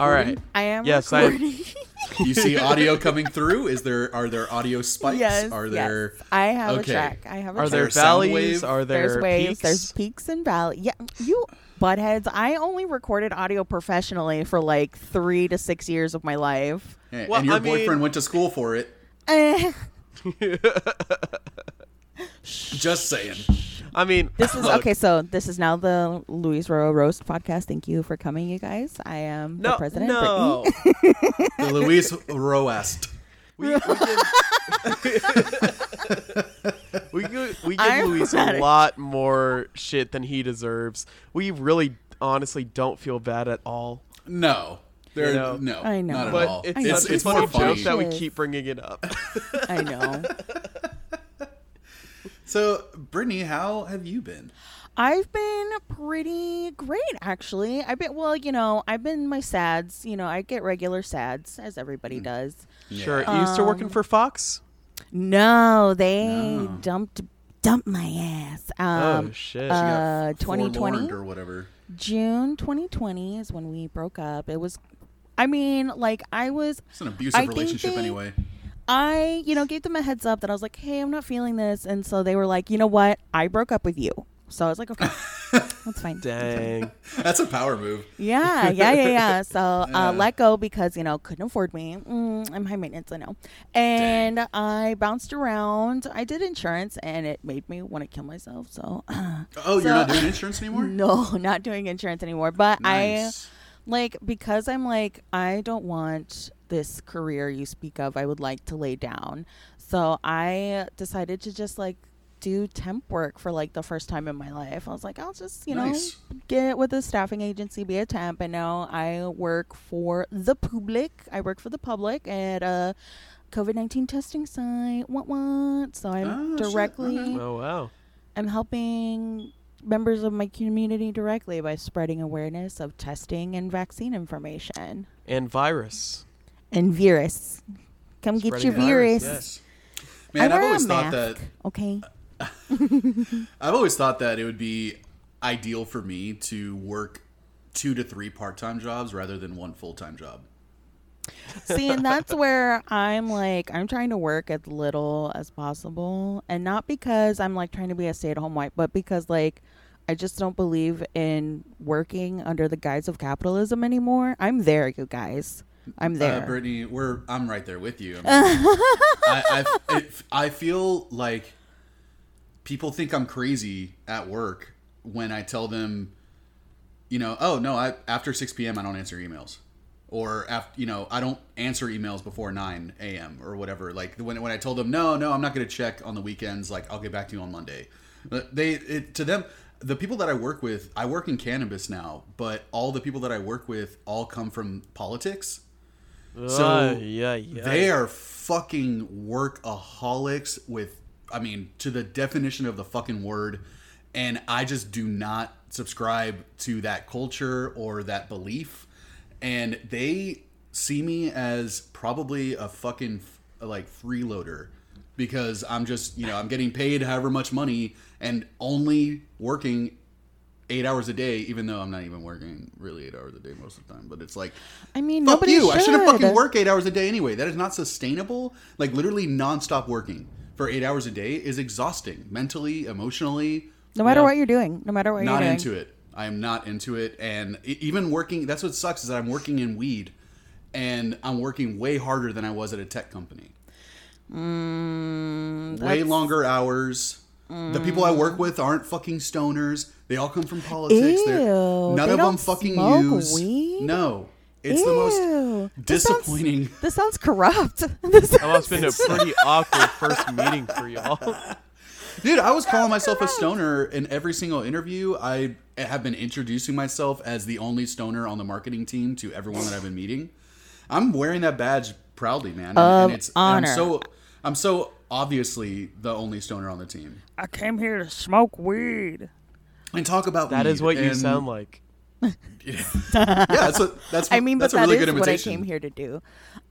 All right. I am Yes, I- recording. Do you see audio coming through? Is there are there audio spikes? yes. Are there? yes. I have Okay. a track. I have a Are track. there there sound valleys? Are there there's waves, peaks? there's peaks and valleys. Yeah, you buttheads. I only recorded audio professionally for like three to six years of my life. Yeah, Well, and your I mean- boyfriend went to school for it. Eh, Just saying. I mean, this is okay. So this is now the Luis Roro roast podcast. Thank you for coming, you guys. I am no, the president. no. Brittany. The Luis Roast. we, we give, we give, we give I'm Luis a lot more shit than he deserves. We really, honestly, don't feel bad at all. No. There, You know. no, I know. not at But all. it's I it's it's funny more funny. joke that we keep bringing it up. I know. So, Brittany, how have you been? I've been pretty great, actually. I've been well, you know, I've been my sads. You know, I get regular sads as everybody Hmm. does. Sure. Yeah. You still working Um, for Fox? No, they No. dumped dumped my ass. Um, oh shit. Uh, 2020? or whatever. June 2020 is when we broke up. It was, I mean, like I was, It's an abusive I relationship they- anyway. I, you know, gave them a heads up that I was like, hey, I'm not feeling this, and so they were like, you know what, I broke up with you. So I was like, okay, that's fine. Dang. That's a power move. Yeah, yeah, yeah, yeah. So Yeah. uh, let go because you know couldn't afford me. Mm, I'm high maintenance, I know. And I bounced around. I did insurance, and it made me want to kill myself. So Oh, you're not doing insurance anymore? no, not doing insurance anymore. But I like because I'm like I don't want this career you speak of. I would like to lay down. So I decided to just like do temp work for like the first time in my life. I was like, I'll just you Nice. know get with a staffing agency, be a temp, and now I work for the public. I work for the public at a COVID nineteen testing site. What what? So I'm Oh, directly. Okay. Oh wow. I'm helping members of my community directly by spreading awareness of testing and vaccine information. And virus. And virus. Come get your virus. Yes. I Man, I've always thought that Okay. I've always thought that it would be ideal for me to work two to three part-time jobs rather than one full-time job. See, and that's where I'm like, I'm trying to work as little as possible. And not because I'm like trying to be a stay at home wife, but because like I just don't believe in working under the guise of capitalism anymore. I'm there, you guys. I'm there. Uh, Brittany, we're I'm right there with you. I, mean, I, I, it, I feel like people think I'm crazy at work when I tell them, you know, oh no, I after 6 p.m. I don't answer emails, or after you know I don't answer emails before 9 a.m. or whatever. Like when when I told them, no, no, I'm not going to check on the weekends. Like I'll get back to you on Monday. But They it, to them. The people that I work with, I work in cannabis now, but all the people that I work with all come from politics. So, yeah, yeah. They are fucking workaholics with, I mean, to the definition of the fucking word. And I just do not subscribe to that culture or that belief. And they see me as probably a fucking like freeloader because I'm just, you know, I'm getting paid however much money and only working eight hours a day, even though I'm not even working really eight hours a day most of the time. But it's like, I mean, Fuck you. should. I shouldn't fucking work eight hours a day anyway. That is not sustainable. Like literally nonstop working for eight hours a day is exhausting mentally, emotionally. No matter what you're doing, no matter what Not you're doing. into it. I am not into it. And even working, that's what sucks is that I'm working in weed and I'm working way harder than I was at a tech company. Mm, Way longer hours. The people I work with aren't fucking stoners. They all come from politics. They're- Ew, none they of them don't fucking smoke use. weed? No. It's the Ew. most This sounds- disappointing. This sounds corrupt. This That must have been a pretty awkward first meeting for y'all. Dude, I was calling myself a stoner in every single interview. I have been introducing myself as the only stoner on the marketing team to everyone that I've been meeting. I'm wearing that badge proudly, man. And, Of and it's honor. I'm so I'm so obviously the only stoner on the team. I came here to smoke weed. And talk about That is weed, what you sound like. Yeah, that's what that's what, I mean, that's but a that really is good what I came here to do.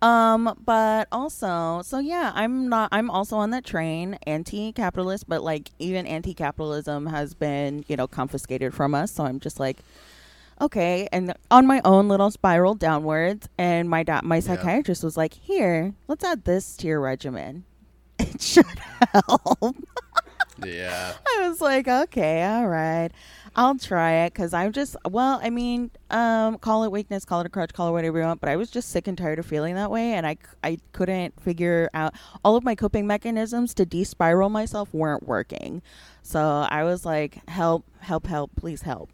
Um, but also, so yeah, I'm not. I'm also on that train, anti-capitalist, but like even anti-capitalism has been, you know, confiscated from us. So I'm just like, okay, and on my own little spiral downwards. And my da- my psychiatrist was like, "Here, let's add this to your regimen. It should help." Yeah. I was like, okay, all right. I'll try it because I'm just, well, I mean, um, call it weakness, call it a crutch, call it whatever you want, but I was just sick and tired of feeling that way. And I, I couldn't figure out all of my coping mechanisms to de spiral myself weren't working. So I was like, help, help, help, please help.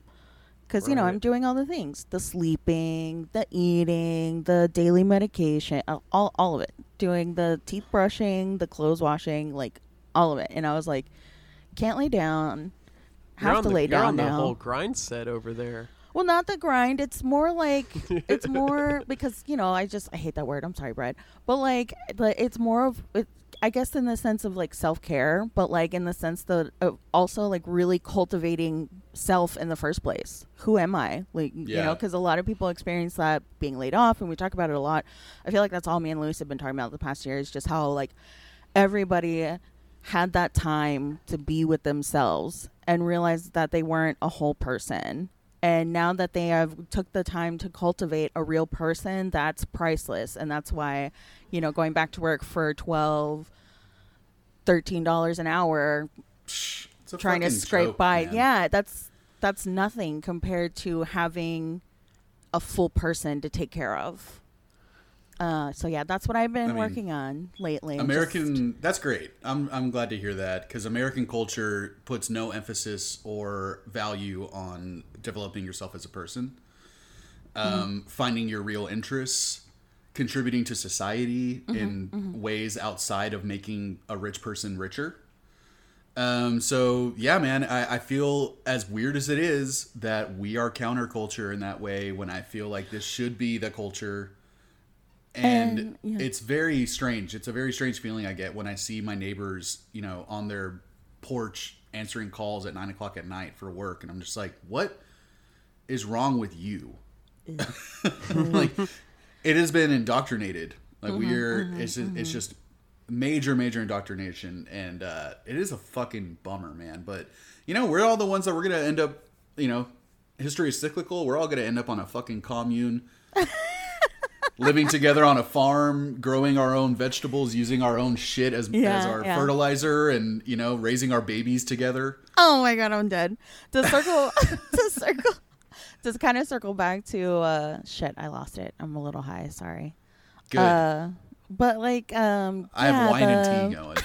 Because, you know, I'm doing all the things the sleeping, the eating, the daily medication, all, all of it. Doing the teeth brushing, the clothes washing, like all of it. And I was like, can't lay down. Have to the, lay you're down on the now. whole grind set over there. Well, not the grind. It's more like it's more because you know I just I hate that word. I'm sorry, Brett. But like, but it's more of it, I guess in the sense of like self care, but like in the sense that of also like really cultivating self in the first place. Who am I? Like you know, because a lot of people experience that being laid off, and we talk about it a lot. I feel like that's all me and Luis have been talking about the past year is just how like everybody had that time to be with themselves and realize that they weren't a whole person and now that they have took the time to cultivate a real person that's priceless. And that's why you know going back to work for 12 13 dollars an hour trying to scrape joke, by. man. yeah that's that's nothing compared to having a full person to take care of uh so yeah that's what i've been I mean, working on lately American, Just- that's great. I'm I'm glad to hear that because American culture puts no emphasis or value on developing yourself as a person, um, finding your real interests, contributing to society in ways outside of making a rich person richer. Um, so yeah, man, I, I feel as weird as it is that we are counterculture in that way when I feel like this should be the culture. And, And, yeah. it's very strange. It's a very strange feeling I get when I see my neighbors, you know, on their porch answering calls at nine o'clock at night for work. And I'm just like, what is wrong with you? like, it has been indoctrinated. Like mm-hmm, we're, mm-hmm, it's just, it's mm-hmm. just major, major indoctrination, and uh, it is a fucking bummer, man. But you know, we're all the ones that we're gonna end up. You know, history is cyclical. We're all gonna end up on a fucking commune. Living together on a farm, growing our own vegetables, using our own shit as, as our yeah. fertilizer, and you know, raising our babies together. Oh my god, I'm dead. To circle, to circle, to kind of circle back to uh, shit. I lost it. I'm a little high. Sorry. Good. Uh, but like, um, I have yeah, wine and tea going.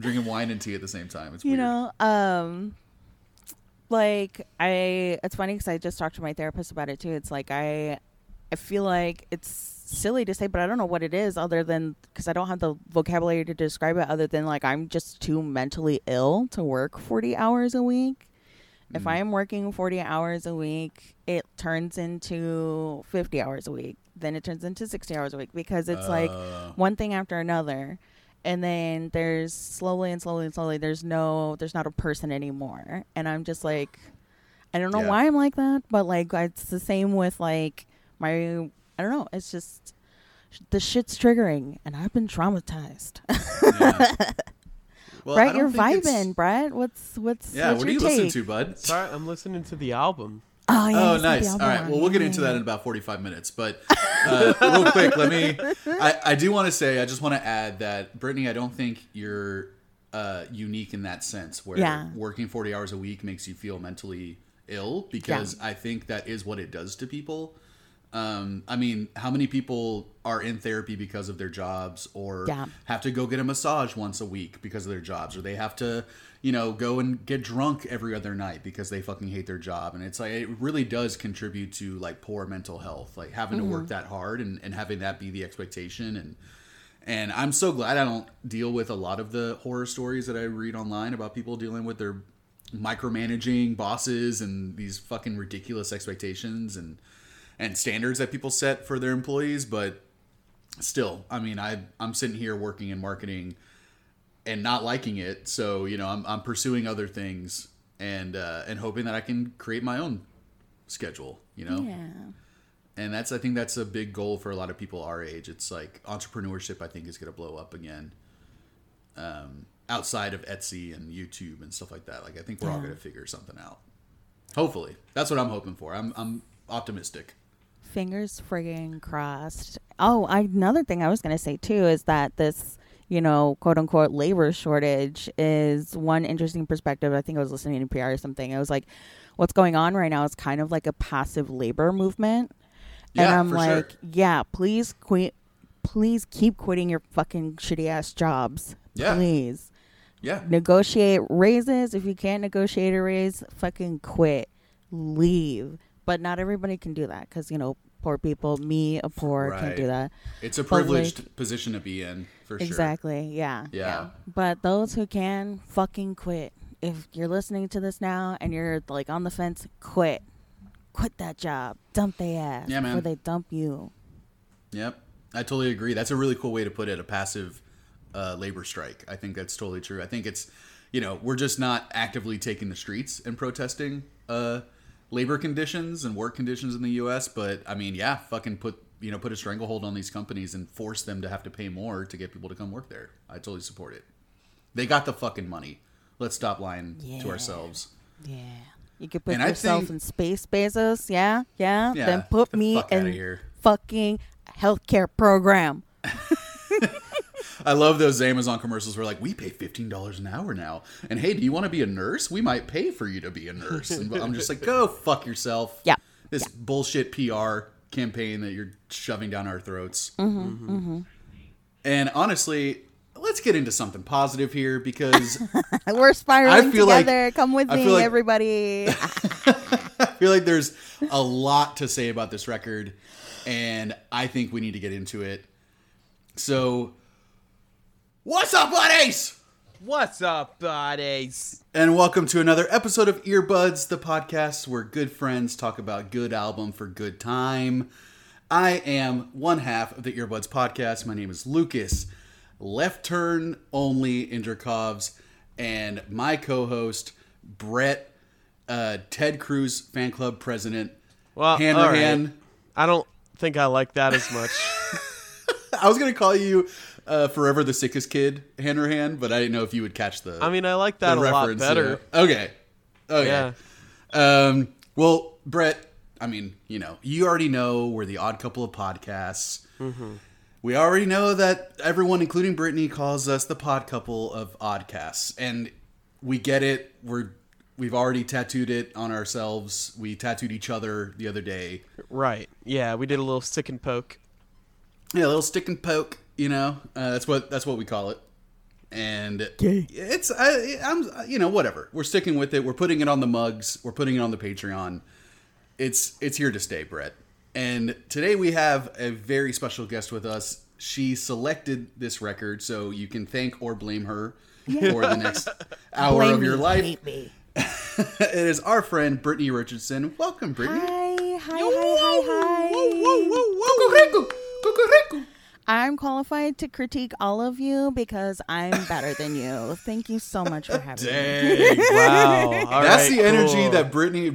Drinking wine and tea at the same time. It's You weird. know, um, like I. It's funny because I just talked to my therapist about it too. It's like I, I feel like it's silly to say, but I don't know what it is other than because I don't have the vocabulary to describe it. Other than like I'm just too mentally ill to work 40 hours a week. If Mm. I am working 40 hours a week, it turns into 50 hours a week. Then it turns into 60 hours a week because it's like Uh, one thing after another. And then there's slowly and slowly and slowly, there's no, there's not a person anymore. And I'm just like, I don't know Yeah. why I'm like that, but like it's the same with like my, I don't know. It's just, the shit's triggering and I've been traumatized. yeah. Well, Brett, you're vibing, Brett. What's, what's, Yeah, what's what are your you listening to, bud? Sorry, I'm listening to the album. Oh, yeah. Oh, you said the nice. All album right. one. Well, we'll get into that in about 45 minutes. But uh, real quick, let me. I, I do want to say, I just want to add that, Brittany, I don't think you're uh, unique in that sense where Yeah. working 40 hours a week makes you feel mentally ill because I think that is what it does to people. Um, I mean, how many people are in therapy because of their jobs or Yeah. have to go get a massage once a week because of their jobs or they have to, you know, go and get drunk every other night because they fucking hate their job. And it's like, it really does contribute to like poor mental health, like having to work that hard and, and having that be the expectation. And, and I'm so glad I don't deal with a lot of the horror stories that I read online about people dealing with their micromanaging bosses and these fucking ridiculous expectations and and standards that people set for their employees but still i mean i i'm sitting here working in marketing and not liking it. So you know i'm, I'm pursuing other things and uh and hoping that i can create my own schedule you know? Yeah. and that's i think that's a big goal for a lot of people our age. It's like entrepreneurship i think is going to blow up again um outside of etsy and youtube and stuff like that. Like i think we're all going to figure something out. Hopefully, that's what I'm hoping for. I'm I'm optimistic. Fingers friggin' crossed. Oh, I, another thing I was going to say too is that this, you know, quote unquote labor shortage is one interesting perspective. I think I was listening to PR or something. I was like, what's going on right now is kind of like a passive labor movement. Yeah, and I'm like, sure. yeah, please quit. Please keep quitting your fucking shitty ass jobs. Yeah. Please Yeah, negotiate raises. If you can't negotiate a raise, fucking quit, leave. But not everybody can do that because you know, poor people, me, a poor, Right. can't do that. it's a But, like- privileged position to be in for sure. Exactly. Yeah, Yeah. But those who can, fucking quit. If you're listening to this now and you're like on the fence, quit. Quit that job. Dump they ass. Yeah, man. Before they dump you. Yep, I totally agree. That's a really cool way to put it. A passive uh, labor strike. I think that's totally true. I think it's, you know, we're just not actively taking the streets and protesting uh, labor conditions and work conditions in the U.S. But I mean, yeah, fucking put you know put a stranglehold on these companies and force them to have to pay more to get people to come work there. I totally support it. They got the fucking money. Let's stop lying to ourselves. Yeah. You could put And yourself think- in space, Bezos. Yeah, yeah. Yeah, then put the me in here. fucking healthcare program. I love those Amazon commercials where like we pay fifteen dollars an hour now, and hey, do you want to be a nurse? We might pay for you to be a nurse. And I'm just like, go fuck yourself. Yeah. This bullshit PR campaign that you're shoving down our throats. Mm-hmm, And honestly, let's get into something positive here because We're spiraling feel like- together. Come with me, like- everybody. I feel like there's a lot to say about this record, and I think we need to get into it. So, what's up, buddies? What's up, buddies? And welcome to another episode of Earbuds, the podcast where good friends talk about good album for good time. I am one half of the Earbuds podcast. My name is Lucas, left turn only Inderkovs, and my co-host Brett, uh, Ted Cruz fan club president. Well, right. I don't think I like that as much. I was gonna call you uh, forever the sickest kid, hand, but I didn't know if you would catch the. I mean, I like that a lot reference, better. Okay. Okay. Yeah. Um, well, Brett, I mean, you know, you already know we're the odd couple of podcasts. Mm-hmm. We already know that everyone, including Brittany, calls us the pod couple of oddcasts, and we get it. We're we've already tattooed it on ourselves. We tattooed each other the other day. Right. Yeah, we did a little stick and poke. Yeah, a little stick and poke. You know, uh, that's what that's what we call it. And Gay. it's I, I'm you know whatever. We're sticking with it. We're putting it on the mugs. We're putting it on the Patreon. It's it's here to stay, Brett. And today we have a very special guest with us. She selected this record, so you can thank or blame her for the next hour Blame of your me, life. hate me. it is our friend Brittany Richardson. Welcome, Brittany. Hi, hi, hi, hi, hi. Cucurricu, cucurricu. I'm qualified to critique all of you because I'm better than you. Thank you so much for having me. Dang. Wow. All That's right, the energy cool. that Brittany.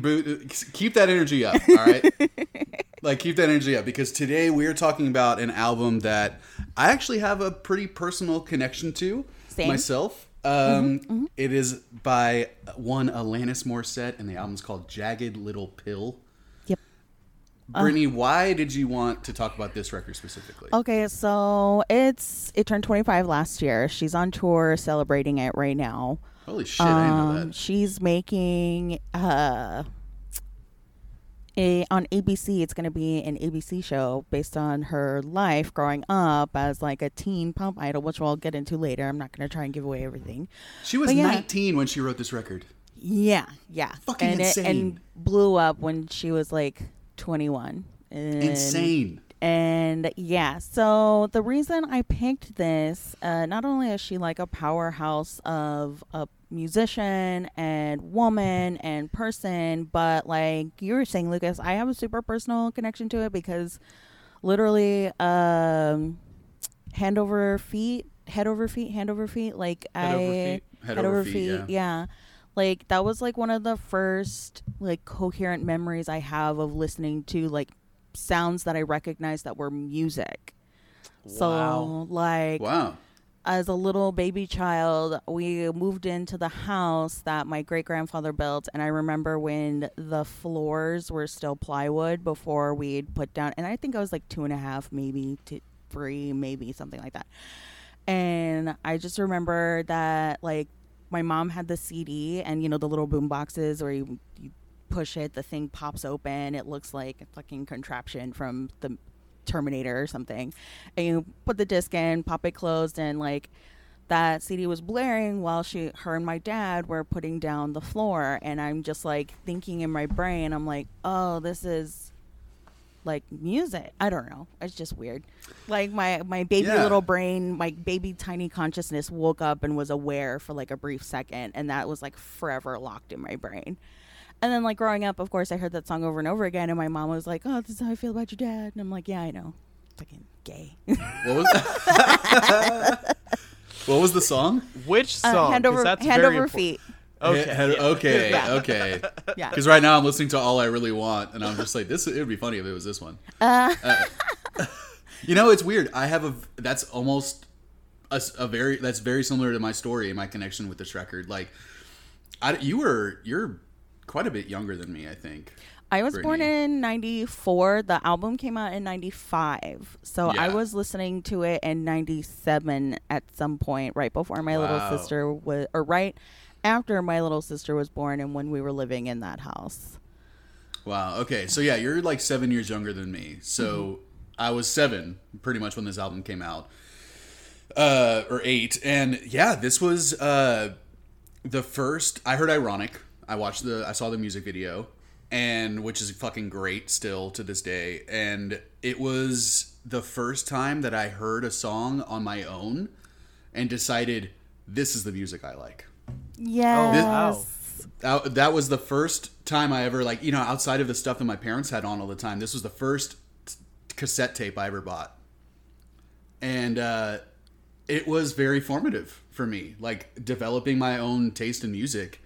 Keep that energy up, all right? like keep that energy up because today we are talking about an album that I actually have a pretty personal connection to Same. myself. Um, it is by one Alanis Morissette, and the album's called "Jagged Little Pill." Yep. Brittany, why did you want to talk about this record specifically? Okay, so it's it turned 25 last year. She's on tour celebrating it right now. Holy shit, I didn't know Um, that. she's making uh a on ABC. It's going to be an ABC show based on her life growing up as like a teen pop idol, which we'll get into later. I'm not going to try and give away everything. She was yeah. 19 when she wrote this record. Yeah, yeah, Fucking and insane. It, and blew up when she was like 21. And Insane. And yeah, so the reason I picked this, uh, not only is she like a powerhouse of a musician and woman and person, but like you were saying, Lucas, I have a super personal connection to it because literally, um, hand over feet, head over feet, hand over feet. Like Head I over feet. Head over feet, yeah. yeah. Like that was like one of the first like coherent memories I have of listening to like sounds that I recognized that were music. So like Wow. as a little baby child, we moved into the house that my great grandfather built, and I remember when the floors were still plywood before we'd put down, and I think I was like two and a half, maybe to three, maybe something like that. And I just remember that like my mom had the CD, and you know the little boom boxes where you, you push it, the thing pops open, it looks like a fucking contraption from the Terminator or something. And you put the disc in, pop it closed, and like that CD was blaring while she, her, and my dad were putting down the floor. And I'm just like thinking in my brain, I'm like, oh, this is like music. I don't know. It's just weird. Like my my baby Yeah. little brain, my baby tiny consciousness woke up and was aware for like a brief second, and that was like forever locked in my brain. And then like growing up, of course, I heard that song over and over again, and my mom was like, "Oh, this is how I feel about your dad," and I'm like, "Yeah, I know, fucking gay." What was that? What was the song? Which Uh, song? hand 'Cause over, that's hand very over impor- feet. Okay. Yeah. okay, Yeah. okay. Yeah. Because right now I'm listening to All I Really Want, and I'm just like, this. It would be funny if it was this one. Uh, Uh, you know, it's weird. I have a. That's almost a very. That's very similar to my story and my connection with this record. Like, I, you were you're quite a bit younger than me. I think. I was born in 94. The album came out in 95. So I was listening to it in 97 at some point, right before my little sister was, or right after my little sister was born and when we were living in that house. Wow. Okay. So yeah, you're like seven years younger than me. So I was seven, pretty much when this album came out, uh, or eight. And yeah, this was uh, the first. I heard "Ironic." I watched the. I saw the music video, and which is fucking great still to this day. And it was the first time that I heard a song on my own, and decided this is the music I like Yes. wow. that, that was the first time I ever like you know outside of the stuff that my parents had on all the time. This was the first t- cassette tape I ever bought, and uh, it was very formative for me, like developing my own taste in music.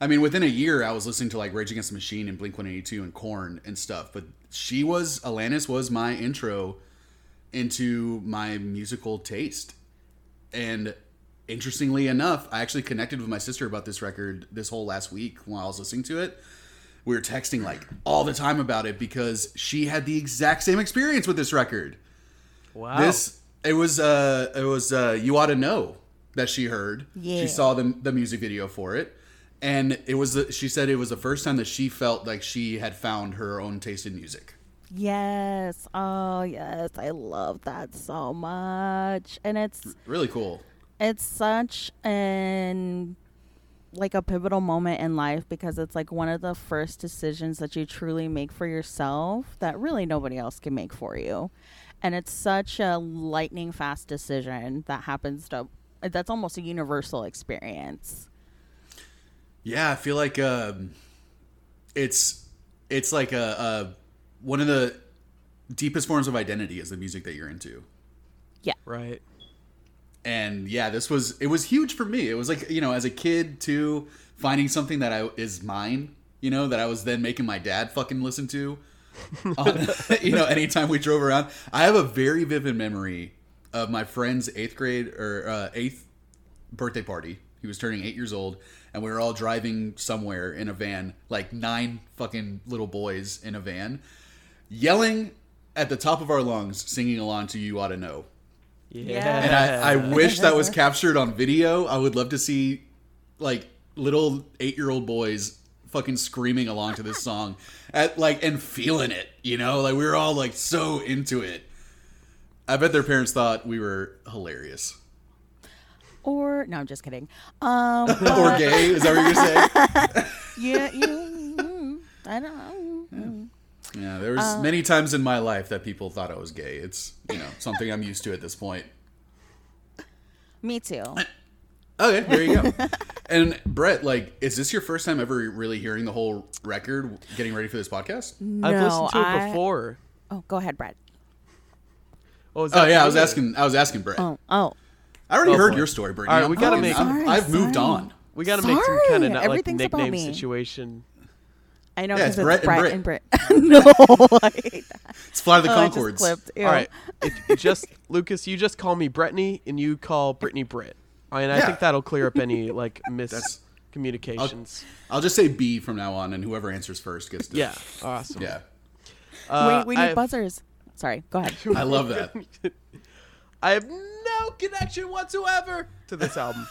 I mean, within a year, I was listening to like Rage Against the Machine and Blink One Eighty Two and Korn and stuff. But she was Alanis was my intro into my musical taste, and interestingly enough, I actually connected with my sister about this record this whole last week while I was listening to it. We were texting like all the time about it because she had the exact same experience with this record. Wow. This it was uh it was uh you ought to know that she heard. Yeah. She saw the the music video for it. And it was the, she said it was the first time that she felt like she had found her own taste in music. Yes. Oh, yes. I love that so much. And it's Really cool. It's such an like a pivotal moment in life because it's like one of the first decisions that you truly make for yourself that really nobody else can make for you. And it's such a lightning fast decision that happens to that's almost a universal experience. Yeah, I feel like um, it's it's like a, a one of the deepest forms of identity is the music that you're into. Yeah. Right. And yeah, this was it was huge for me. It was like you know, as a kid too, finding something that I is mine. You know, that I was then making my dad fucking listen to. on, you know, anytime we drove around, I have a very vivid memory of my friend's eighth grade or uh, eighth birthday party. He was turning eight years old, and we were all driving somewhere in a van, like nine fucking little boys in a van, yelling at the top of our lungs, singing along to "You Ought to Know." Yeah. And I, I wish that was captured on video. I would love to see like little eight year old boys fucking screaming along to this song at like and feeling it, you know? Like we were all like so into it. I bet their parents thought we were hilarious. Or no, I'm just kidding. Um or gay, is that what you're saying? yeah, you mm, I don't know. Yeah, there was um, many times in my life that people thought I was gay. It's you know, something I'm used to at this point. Me too. Okay, there you go. and Brett, like, is this your first time ever really hearing the whole record, getting ready for this podcast? No, I've listened to it before. Oh, go ahead, Brett. Oh, is Oh yeah, I was you? asking. I was asking Brett. Oh, oh. I already Oh, heard boy. your story, Brittany. All right, we gotta fucking- make- I'm- Sorry, I've moved on. We got to make some kind of like everything's about nickname me. situation. I know Yeah, because it's Brett Brett and and Brit. no, I hate that. It's Fly the Oh, Conchords. clipped. Ew. All right, if you just Lucas, you just call me Brittany, and you call Brittany Britt, and I Yeah. think that'll clear up any like miscommunications. I'll just say B from now on, and whoever answers first gets to. Yeah, awesome. Yeah. Uh, Wait, we need I- buzzers. Sorry, go ahead. I love that. I have no connection whatsoever to this album.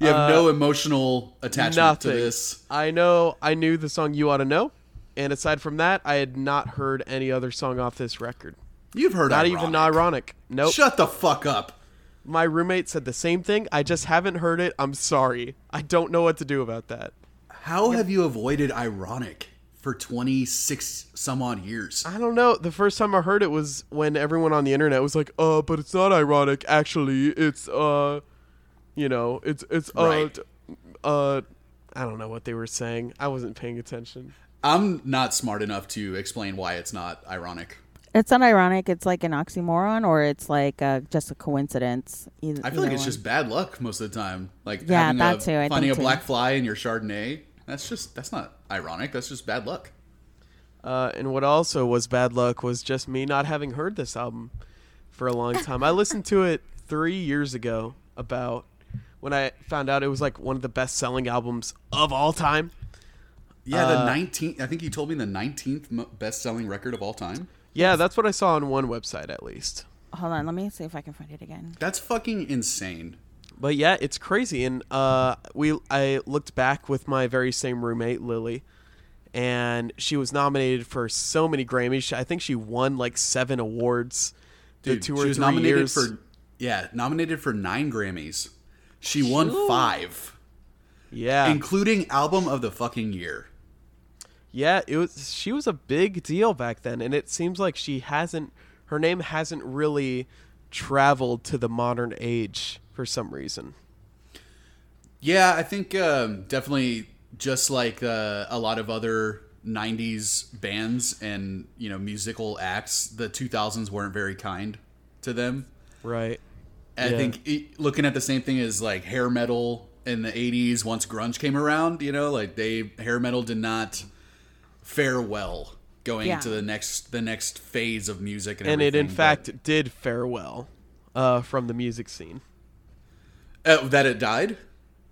You have Uh, no emotional attachment Nothing. to this. I know. I knew the song "You Ought to Know," and aside from that, I had not heard any other song off this record. You've heard Not ironic. even ironic. Nope. Shut the fuck up. My roommate said the same thing. I just haven't heard it. I'm sorry. I don't know what to do about that. How have you avoided ironic for 26 some odd years? I don't know. The first time I heard it was when everyone on the internet was like, "Uh, but it's not ironic. Actually, it's uh, you know, it's it's uh, Right. t- uh, I don't know what they were saying. I wasn't paying attention. I'm not smart enough to explain why it's not ironic. It's not ironic. It's like an oxymoron, or it's like uh, just a coincidence. Either, I feel like either it's one. just bad luck most of the time. Like Yeah, having that a, too, I finding a too. black fly in your Chardonnay. That's just that's not ironic. That's just bad luck. Uh, and what also was bad luck was just me not having heard this album for a long time. I listened to it three years ago, about when I found out it was like one of the best selling albums of all time. Yeah, Uh, the 19th. I think you told me the 19th best-selling record of all time. Yeah, that's what I saw on one website at least. Hold on, let me see if I can find it again. That's fucking insane. But yeah, it's crazy. And uh, we I looked back with my very same roommate Lily, and she was nominated for so many Grammys. I think she won like seven awards. the Dude, two she was three nominated years. for yeah, nominated for 9 Grammys. She won 5, yeah, including album of the fucking year. yeah. It was she was a big deal back then, and it seems like she hasn't. Her name hasn't really traveled to the modern age for some reason. Yeah, I think um, definitely just like uh, a lot of other 90s bands and, you know, musical acts, the 2000s weren't very kind to them. Right. I Yeah. think it, looking at the same thing as like hair metal in the 80s once grunge came around, you know, like they hair metal did not fare well going Yeah. into the next the next phase of music and, And it in everything, fact did fare well uh, from the music scene. uh, that it died?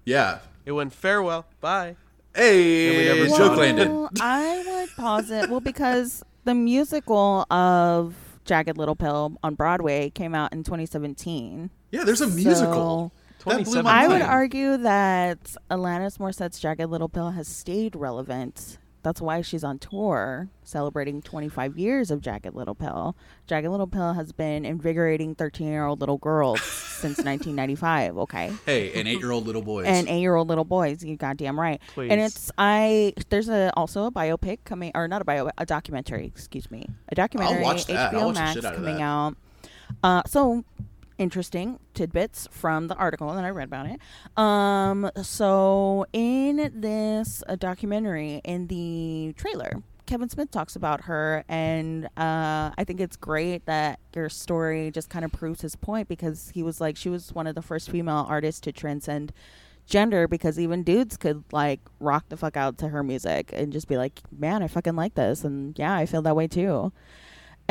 Yeah. It went farewell. Bye. Hey, never saw joke it. landed. Well, I would posit well because the musical of Jagged Little Pill on Broadway came out in 2017. Yeah, there's a musical. So, That blew my I would argue that Alanis Morissette's Jagged Little Pill has stayed relevant. That's why she's on tour celebrating 25 years of Jagged Little Pill. Jagged Little Pill has been invigorating 13 year old little girls since 1995, okay? Hey, and eight-year-old little boys. and eight year old little boys. You goddamn right. Please. And it's I there's a also a biopic coming or not a bio a documentary. Excuse me, a documentary. watch that. I'll HBO watch the Max shit out of coming that. out. Uh, so interesting tidbits from the article that I read about it. Um, so in this uh, documentary, in the trailer, Kevin Smith talks about her, and uh, I think it's great that your story just kind of proves his point because he was like, she was one of the first female artists to transcend gender because even dudes could like rock the fuck out to her music and just be like, man, I fucking like this, and yeah, I feel that way too.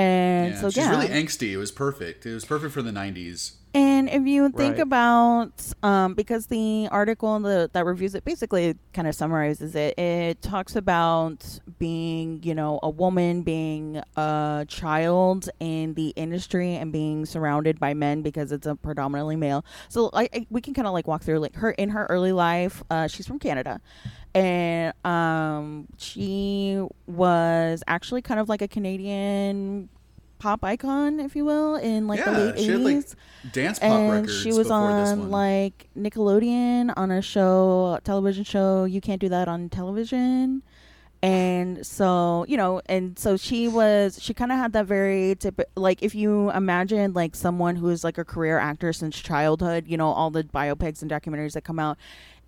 And yeah, so she's yeah, really angsty. It was perfect. It was perfect for the 90s. and if you think Right. about, um, because the article the, that reviews it basically kind of summarizes it, it talks about being, you know, a woman, being a child in the industry and being surrounded by men because it's a predominantly male. So I, I we can kind of like walk through like her in her early life. Uh, she's from Canada, and um, she was actually kind of like a Canadian pop icon, if you will, in like the late had, like, eighties Dance pop and records she was on like Nickelodeon on a show, television show. You can't do that on television. And so, you know, and so she was, she kind of had that very tip, like if you imagine like someone who is like a career actor since childhood, you know, all the biopics and documentaries that come out,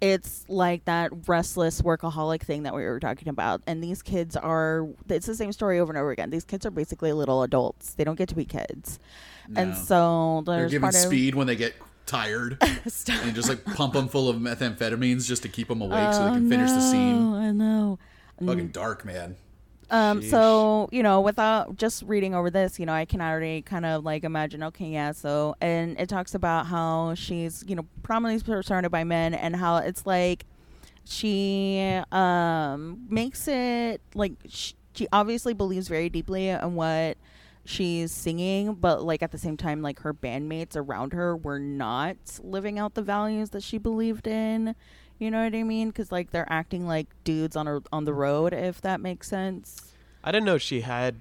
it's like that restless workaholic thing that we were talking about. And these kids are, it's the same story over and over again. These kids are basically little adults. They don't get to be kids. And so They're given part of, speed when they get tired and just like pump them full of methamphetamines just to keep them awake so they Oh, can finish the scene. no, I know. Fucking mm. dark, man. Um, Sheesh. so you know, without just reading over this, you know, I can already kind of like imagine. Okay, yeah. So, and it talks about how she's you know prominently surrounded by men, and how it's like she um makes it like sh- she obviously believes very deeply in what she's singing but like at the same time like her bandmates around her were not living out the values that she believed in you know what i mean because like they're acting like dudes on a, on the road if that makes sense I didn't know she had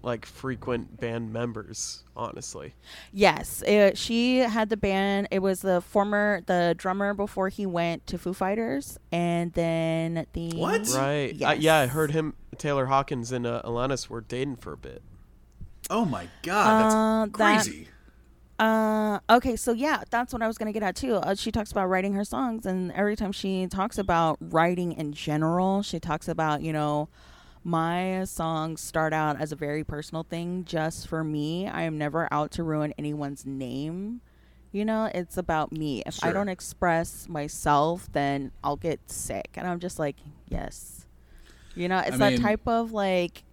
like frequent band members. Honestly, yes it, she had the band it was the former the drummer before he went to foo fighters and then the What? right? I, yeah, I heard him, Taylor Hawkins, and uh, Alanis were dating for a bit. Oh my god, that's Uh, that- crazy. Uh, okay, so yeah, that's what I was gonna get at too. Uh, she talks about writing her songs, and every time she talks about writing in general, she talks about you know, my songs start out as a very personal thing, just for me. I am never out to ruin anyone's name. You know, it's about me. If I don't express myself, then I'll get sick, and I'm just like, yes. You know, it's I that mean- type of like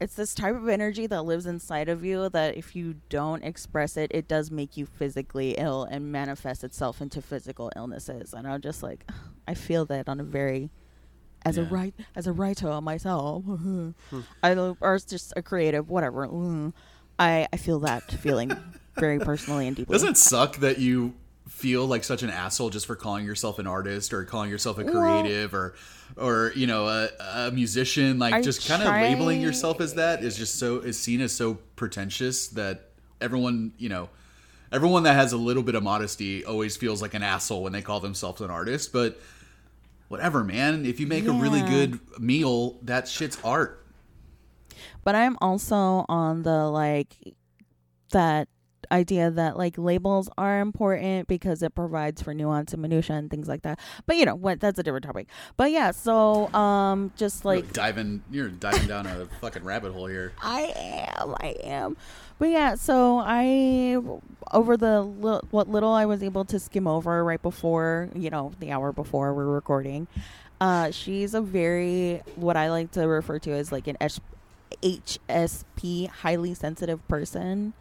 it's this type of energy that lives inside of you that if you don't express it, it does make you physically ill and manifest itself into physical illnesses. And I'm just like, I feel that on a very, as a Yeah. right as a writer myself, I don't- or just a creative, whatever. mm, I I feel that feeling very personally and deeply. Doesn't it suck that you feel like such an asshole just for calling yourself an artist or calling yourself a Well- creative or or you know a, a musician like just kind of labeling yourself as that is just so is seen as so pretentious that everyone you know everyone that has a little bit of modesty always feels like an asshole when they call themselves an artist but whatever man. If you make a really good meal that shit's art. But I'm also on the like that idea that like labels are important because it provides for nuance and minutia and things like that. But you know what? That's a different topic. But yeah, so um, just like diving you're diving down a fucking rabbit hole here I am, I am. But yeah, so I over the li- what little I was able to skim over right before, you know, the hour before we're recording. Uh, she's a very what I like to refer to as like an S- HSP, highly sensitive person.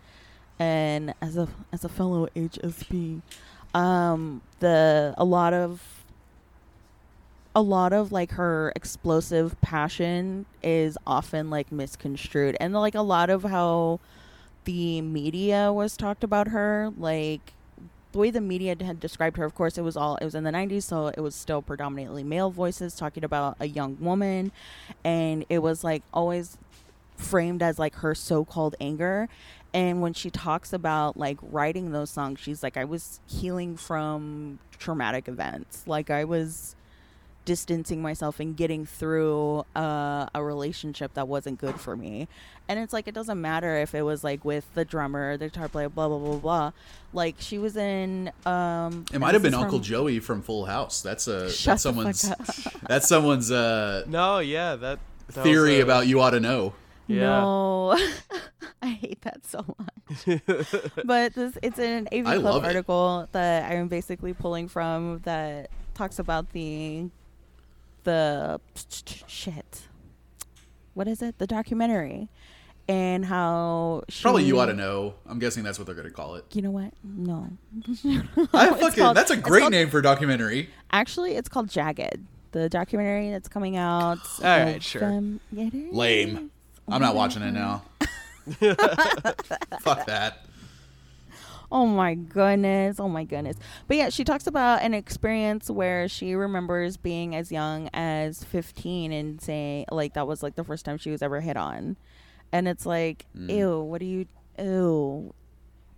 And as a as a fellow HSP, um, the a lot of a lot of like her explosive passion is often like misconstrued. And like a lot of how the media was talked about her like the way the media had described her of course it was all it was in the 90s so it was still predominantly male voices talking about a young woman. And it was like always framed as like her so-called anger and when she talks about like writing those songs she's like i was healing from traumatic events like i was distancing myself and getting through uh, a relationship that wasn't good for me. And it's like it doesn't matter if it was like with the drummer, the guitar player, blah blah blah blah. Like she was in. Um, It might have been is Uncle from- Joey from Full House. That's a Shut that's someone's that's someo's uh, No, yeah, that, that theory was, uh, about you ought to know. Yeah. No, I hate that so much. but this it's an AV I Club love it. article that I'm basically pulling from that talks about the the shit. What is it? The documentary and how she, Probably you ought to know. I'm guessing that's what they're gonna call it. You know what? No. I fucking called- that's a great called- name for a documentary. Actually, it's called Jagged. The documentary that's coming out. All oh, right, sure. Novem- Yeah, it is. Lame. I'm not watching it now. Fuck that. Oh my goodness. Oh my goodness. But yeah, she talks about an experience where she remembers being as young as 15 and saying, like, that was like the first time she was ever hit on. And it's like, Mm. ew, what are you, ew,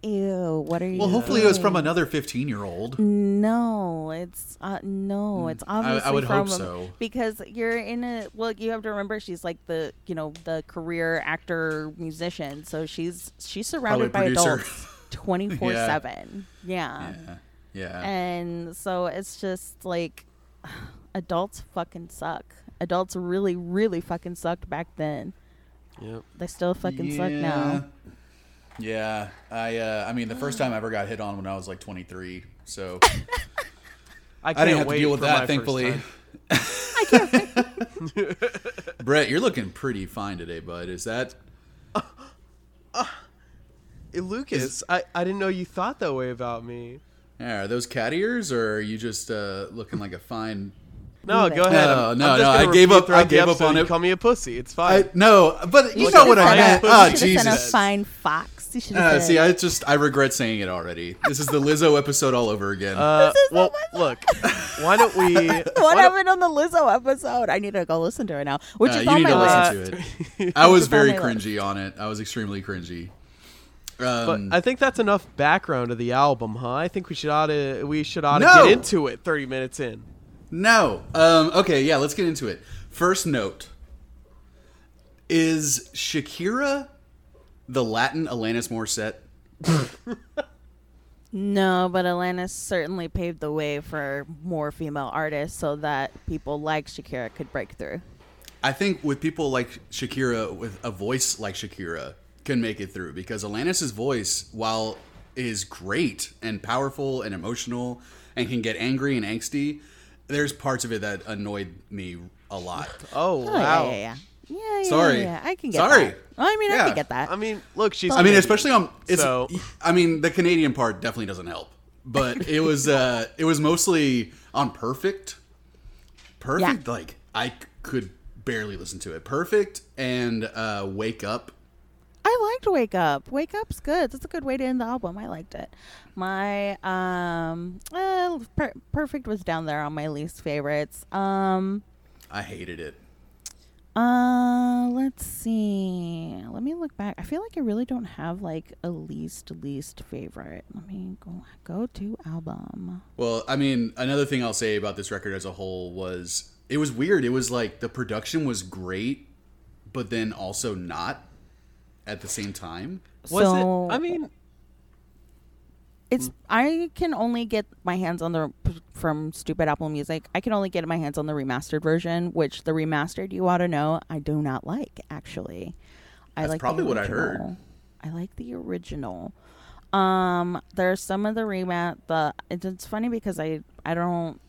ew, what are you Well, hopefully it was from another 15 year old. No, it's uh, no, it's I- I obviously would from hope so. because you're in a well. You have to remember she's like the you know the career actor musician, so she's she's surrounded by producer. adults twenty four seven. Yeah, Yeah. Yeah. and so it's just like adults fucking suck. Adults really really fucking sucked back then. Yep. They still fucking suck now. Yeah, I uh, I mean the first time I ever got hit on when I was like 23, so I, I can't didn't have to deal with for my that, first thankfully. time. Brett, you're looking pretty fine today, bud. Is that Hey, Lucas, I, I didn't know you thought that way about me. yeah, are those cat ears, or are you just uh, looking like a fine? No, go ahead. No, I'm- no, I'm no, I gave up- I gave up on it. Call me a pussy. It's fine. I, no, but you, You know should've what I said meant. Oh, you a Jesus. fine fox. You should Uh, see, I just I regret saying it already. This is the Lizzo episode all over again. Uh, is well, look, why don't we? why what don't- happened on the Lizzo episode? I need to go listen to it now, which Uh, is you on need my to list. listen to it. I was very my list. cringy on it. I was extremely cringy. But Um, I think that's enough background of the album, huh? I think we should ought to we should ought to No! get into it. Thirty minutes in. no. Um, okay, yeah, let's get into it. First note is Shakira the Latin Alanis Morissette? No, but Alanis certainly paved the way for more female artists so that people like Shakira could break through. I think with people like Shakira, with a voice like Shakira, can make it through because Alanis's voice, while is great and powerful and emotional and can get angry and angsty, there's parts of it that annoyed me a lot. Oh, Oh, wow. yeah, yeah, yeah. Yeah, yeah, Sorry. yeah, yeah. I can get that. Sorry. that. I mean, I Yeah. can get that. I mean, look, she's. I mean, especially on. It's, So- I mean, the Canadian part definitely doesn't help, but it was uh, it was mostly on Perfect. Perfect, like I c- could barely listen to it. Perfect and uh, Wake Up. I liked Wake Up. Wake Up's good. That's a good way to end the album. I liked it. My um, uh, per- Perfect was down there on my least favorites. Um, I hated it. Uh, let's see. Let me look back. I feel like I really don't have like a least least favorite. Let me go go to album. Well, I mean, another thing I'll say about this record as a whole was it was weird. It was like the production was great, but then also not at the same time. Was so, it? I mean, It's I can only get my hands on the from stupid Apple Music. I can only get my hands on the remastered version, which the remastered you ought to know I do not like actually. I That's like probably what I heard. I like the original. Um, there's some of the remat the it's, it's funny because I I don't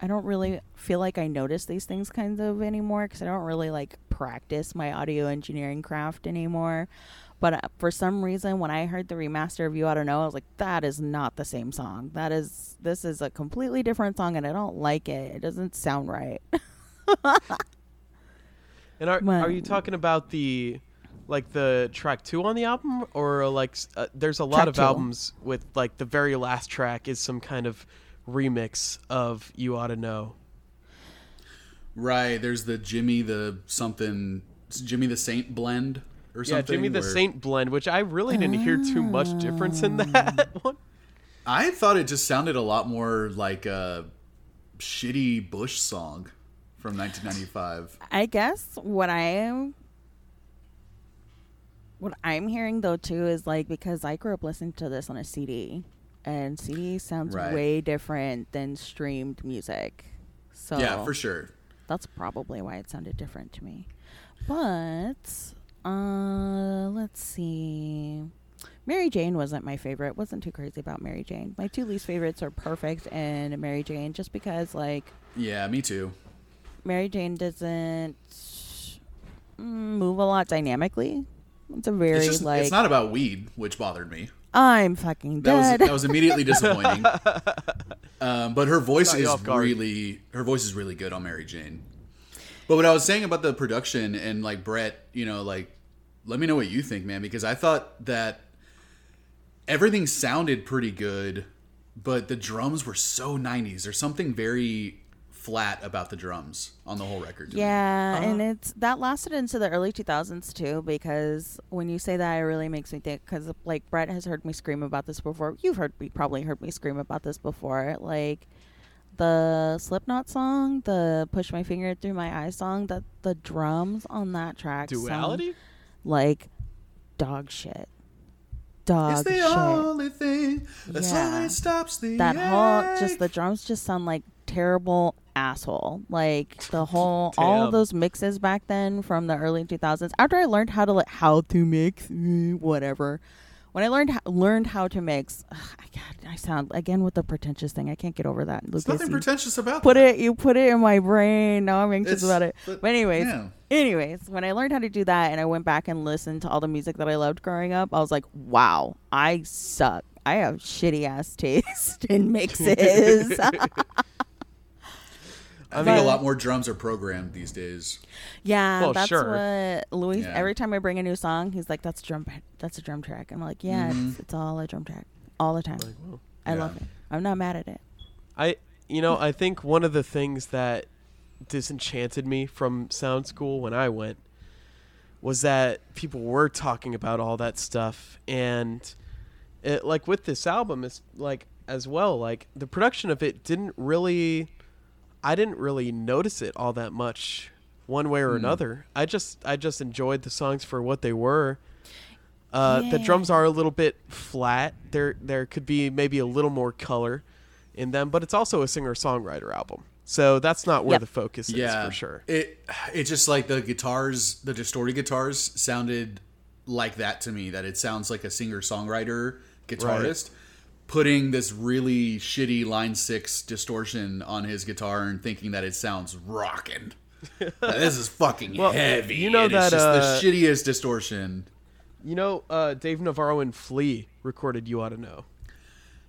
I don't really feel like I notice these things kinds of anymore because I don't really like practice my audio engineering craft anymore. But uh, for some reason, when I heard the remaster of "You Ought to Know," I was like, "That is not the same song. That is this is a completely different song, and I don't like it. It doesn't sound right." and are Well- are you talking about the like the track two on the album, or like uh, there's a lot of two. albums with like the very last track is some kind of remix of "You Ought to Know." Right. There's the Jimmy the something Jimmy the Saint blend or Yeah, something. Jimmy the where- Saint blend, which I really didn't hear too much difference in Ah. that one. I thought it just sounded a lot more like a shitty Bush song from 1995. I guess what I am what I'm hearing though too is like because I grew up listening to this on a CD and CD sounds Right. way different than streamed music. So Yeah, for sure. that's probably why it sounded different to me. But uh let's see. Mary Jane wasn't my favorite. Wasn't too crazy about Mary Jane. My two least favorites are Perfect and Mary Jane just because like Yeah, me too. Mary Jane doesn't mm, move a lot dynamically. It's a very It's just like it's not about weed, which bothered me. I'm fucking That was dead. that was immediately disappointing. um, but her voice is off guard. really her voice is really good on Mary Jane. But what I was saying about the production and like Brett, you know, like let me know what you think, man, because I thought that everything sounded pretty good, but the drums were so 90s. There's something very flat about the drums on the whole record. yeah, and Uh-huh. it's that lasted into the early 2000s too. Because when you say that, it really makes me think. Because like Brett has heard me scream about this before. You've heard me probably heard me scream about this before. Like the Slipknot song, the "Push My Finger Through My Eyes" song. That the drums on that track sound Duality? Like dog shit. Dog It's the shit. only thing that Yeah. slowly stops the that whole just the drums just sound like terrible asshole. Like the whole all Damn. of those mixes back then from the early 2000s. After I learned how to like how to mix, mm, whatever. When I learned how, learned how to mix, ugh, I, God, I sound again with the pretentious thing. I can't get over that. Lucas, nothing pretentious about put that. it you put it in my brain. Now I'm anxious It's- about it. but- But anyways, yeah. anyways, when I learned how to do that and I went back and listened to all the music that I loved growing up, I was like, wow, I suck. I have shitty ass taste in mixes. I think a lot more drums are programmed these days. yeah, Well, that's sure. what Louis. Yeah. Every time I bring a new song, he's like, "That's drum. That's a drum track." I'm like, "Yeah, it's, mm-hmm. it's all a drum track, all the time. Like. I Yeah. love it. I'm not mad at it." I you know, I think one of the things that disenchanted me from sound school when I went was that people were talking about all that stuff and it like with this album is like as well like the production of it didn't really I didn't really notice it all that much one way or Hmm. another. I just I just enjoyed the songs for what they were. Uh, The drums are a little bit flat. There there could be maybe a little more color in them, but it's also a singer songwriter album, so that's not where Yep. the focus is Yeah, for sure. It it just like the guitars, the distorted guitars sounded like that to me. That it sounds like a singer songwriter guitarist putting this really shitty line six distortion on his guitar and thinking that it sounds rocking. This is fucking Well, heavy. you know and it's just uh, the shittiest distortion. You know, uh, Dave Navarro and Flea recorded "You Ought to Know."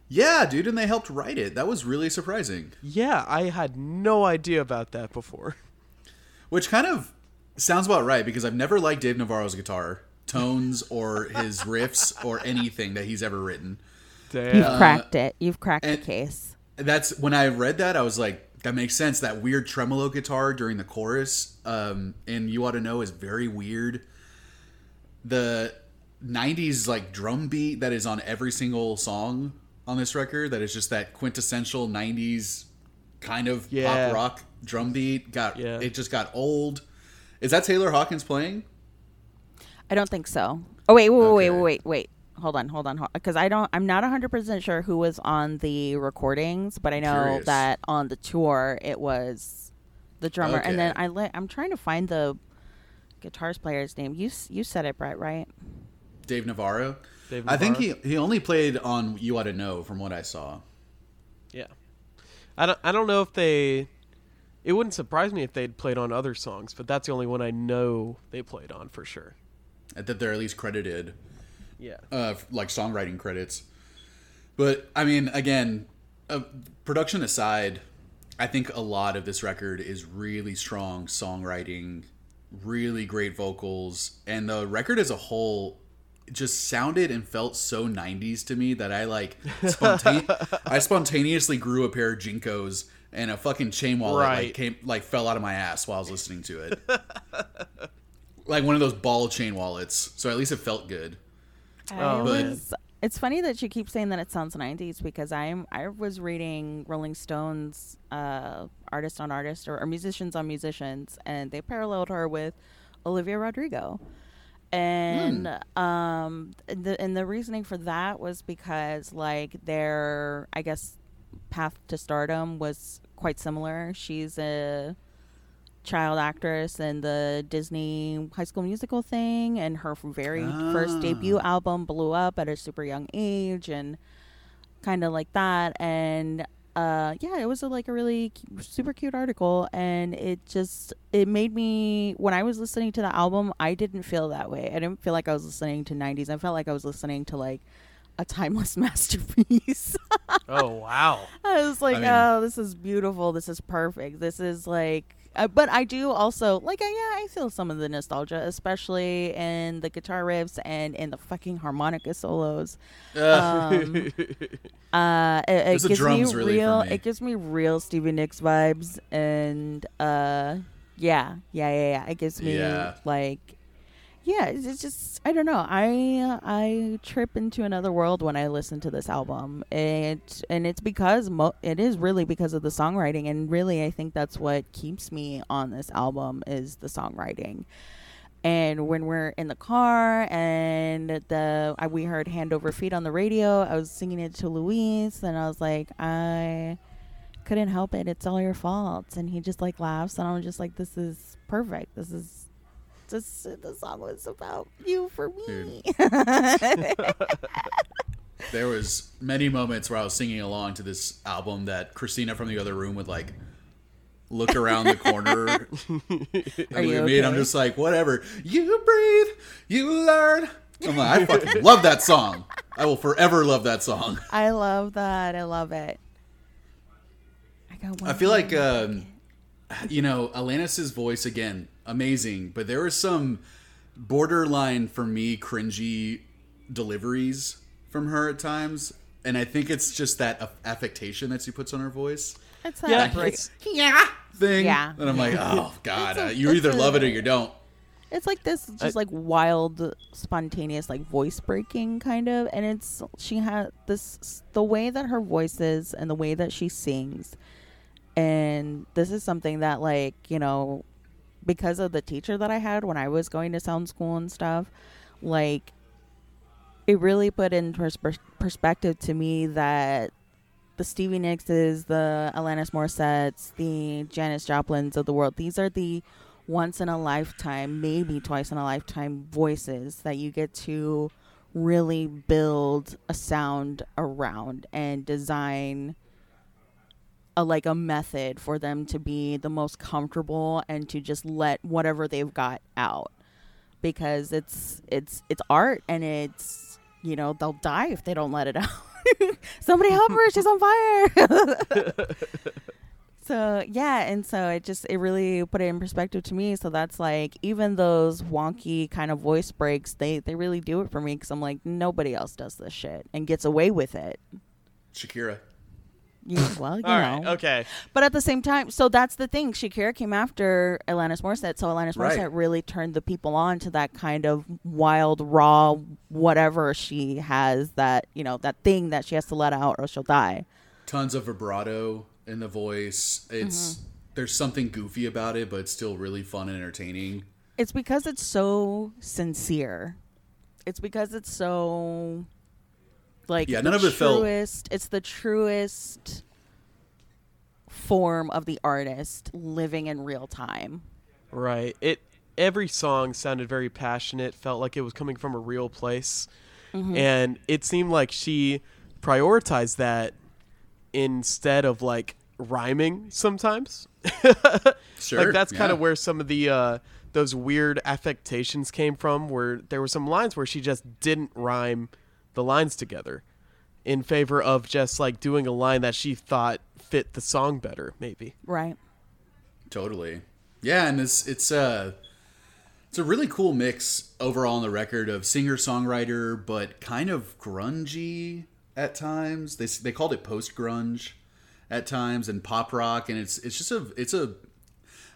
Yeah, dude, and they helped write it. That was really surprising. Yeah, I had no idea about that before. Which kind of sounds about right because I've never liked Dave Navarro's guitar tones or his riffs or anything that he's ever written. Damn. You've cracked it. You've cracked and- the case. That's when I read that I was like, that makes sense. That weird tremolo guitar during the chorus, um, and you ought to know is very weird. The '90s like drum beat that is on every single song on this record, that is just that quintessential '90s kind of Yeah. pop rock drum beat. Got Yeah. it just got old. Is that Taylor Hawkins playing? I don't think so. Oh wait, wait, wait, Okay. wait, wait, wait. Hold on, hold on, because I don't. I'm not 100 percent sure who was on the recordings, but I know Curious. that on the tour it was the drummer. And then I let. I'm trying to find the guitarist player's name. You you said it, Brett, right? Dave Navarro. Dave Navarro. I think he he only played on You Ought to Know from what I saw. Yeah, I don't. I don't know if they. It wouldn't surprise me if they'd played on other songs, but that's the only one I know they played on for sure. That they're at least credited. Yeah. uh, like songwriting credits. But I mean, again, uh, production aside, I think a lot of this record is really strong songwriting, really great vocals, and the record as a whole just sounded and felt so 90s to me that I like spontane- I spontaneously grew a pair of JNCOs and a fucking chain wallet like came like fell out of my ass while I was listening to it. like one of those ball chain wallets. So at least it felt good. I Oh, was. It's funny that you keep saying that it sounds 90s because I'm I was reading Rolling Stones uh, artist on artist or, or musicians on musicians and they paralleled her with Olivia Rodrigo. And um the and the reasoning for that was because like their I guess path to stardom was quite similar. She's a child actress in the Disney High School Musical thing, and her very first Ah. debut album blew up at a super young age, and kind of like that. And uh, yeah, it was a, like a really cu- super cute article, and it just it made me when I was listening to the album, I didn't feel that way. I didn't feel like I was listening to '90s. I felt like I was listening to like a timeless masterpiece. Oh wow. I was like, I mean- oh, this is beautiful. This is perfect. This is like, uh, but I do also like, I, yeah, I feel some of the nostalgia, especially in the guitar riffs and in the fucking harmonica solos. Um, uh, it, it gives me really real. me. It gives me real Stevie Nicks vibes, and uh, yeah, yeah, yeah, yeah. It gives me Yeah. like yeah it's just i don't know i i trip into another world when i listen to this album it and it's because mo- it is really because of the songwriting and really i think that's what keeps me on this album is the songwriting and when we're in the car and the I, we heard hand over feet on the radio i was singing it to louise and i was like i couldn't help it. It's all your fault. And he just like laughs, and I'm just like, this is perfect. This is just the song was about you for me. there was many moments where I was singing along to this album that Christina from the other room would like look around the corner Are and look at me, and I'm just like, whatever. You breathe, you learn. I'm like, I fucking love that song. I will forever love that song. I love that. I love it. I got one I feel more. like, um, you know, Alanis's voice again, amazing, but there were some borderline for me cringy deliveries from her at times, and I think it's just that affectation that she puts on her voice it's that Yeah, break- it's yeah thing. Yeah. and I'm like, oh god, a- uh, you either it's love it or you don't. It's like this, just like wild, spontaneous, like voice breaking kind of. And it's she had this the way that her voice is and the way that she sings. And this is something that, like you know, because of the teacher that I had when I was going to sound school and stuff, like it really put in pers- perspective to me that the Stevie Nickses, the Alanis Morissettes, the Janis Joplins of the world, these are the once in a lifetime, maybe twice in a lifetime voices that you get to really build a sound around and design a like a method for them to be the most comfortable and to just let whatever they've got out. Because it's it's it's art and it's you know they'll die if they don't let it out. Somebody help her she's on fire. So yeah and so it just it really put it in perspective to me. So that's like even those wonky kind of voice breaks they they really do it for me because i'm like nobody else does this shit and gets away with it. Shakira. You, well you all right. know Okay. but at the same time, so that's the thing. Shakira came after Alanis Morissette, so Alanis Right. Morissette really turned the people on to that kind of wild, raw, whatever she has that you know that thing that she has to let out or she'll die. Tons of vibrato in the voice. It's mm-hmm. there's something goofy about it, but it's still really fun and entertaining. It's because it's so sincere. It's because it's so like Yeah, the none of it felt- truest. It's the truest form of the artist living in real time. Right. It every song sounded very passionate, felt like it was coming from a real place. And it seemed like she prioritized that instead of like rhyming sometimes. Sure. like that's kind of where some of the uh those weird affectations came from where there were some lines where she just didn't rhyme the lines together in favor of just like doing a line that she thought fit the song better maybe. Right. Totally. Yeah, and it's it's uh it's a really cool mix overall on the record of singer songwriter, but kind of grungy at times. They they called it post grunge at times and pop rock, and it's it's just a it's a.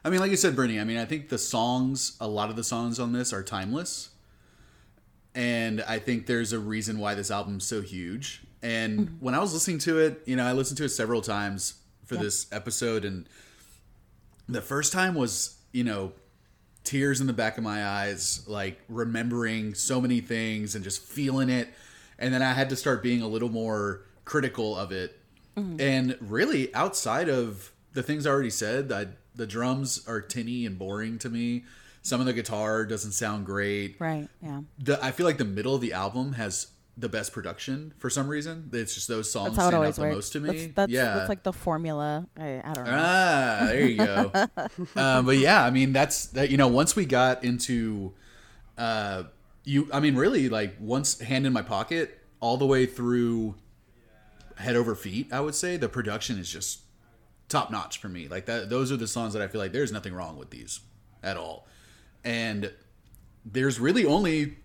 I mean, like you said, Brittany. I mean, I think the songs, a lot of the songs on this are timeless, and I think there's a reason why this album's so huge. And mm-hmm. when I was listening to it, you know, I listened to it several times for this episode, and the first time was you know tears in the back of my eyes like remembering so many things and just feeling it. And then i had to start being a little more critical of it. Mm-hmm. And really outside of the things i already said I, the drums are tinny and boring to me some of the guitar doesn't sound great Right. Yeah. the, i feel like the middle of the album has the best production for some reason it's just those songs That's stand out the works. most to me That's, that's, yeah that's like the formula. I, I don't know. Ah, there you go. um, but yeah, I mean that's that. You know, once we got into, uh, you, I mean, really, like once hand in my pocket, all the way through, head over feet. I would say the production is just top notch for me. Like that, those are the songs that I feel like there's nothing wrong with these at all, and there's really only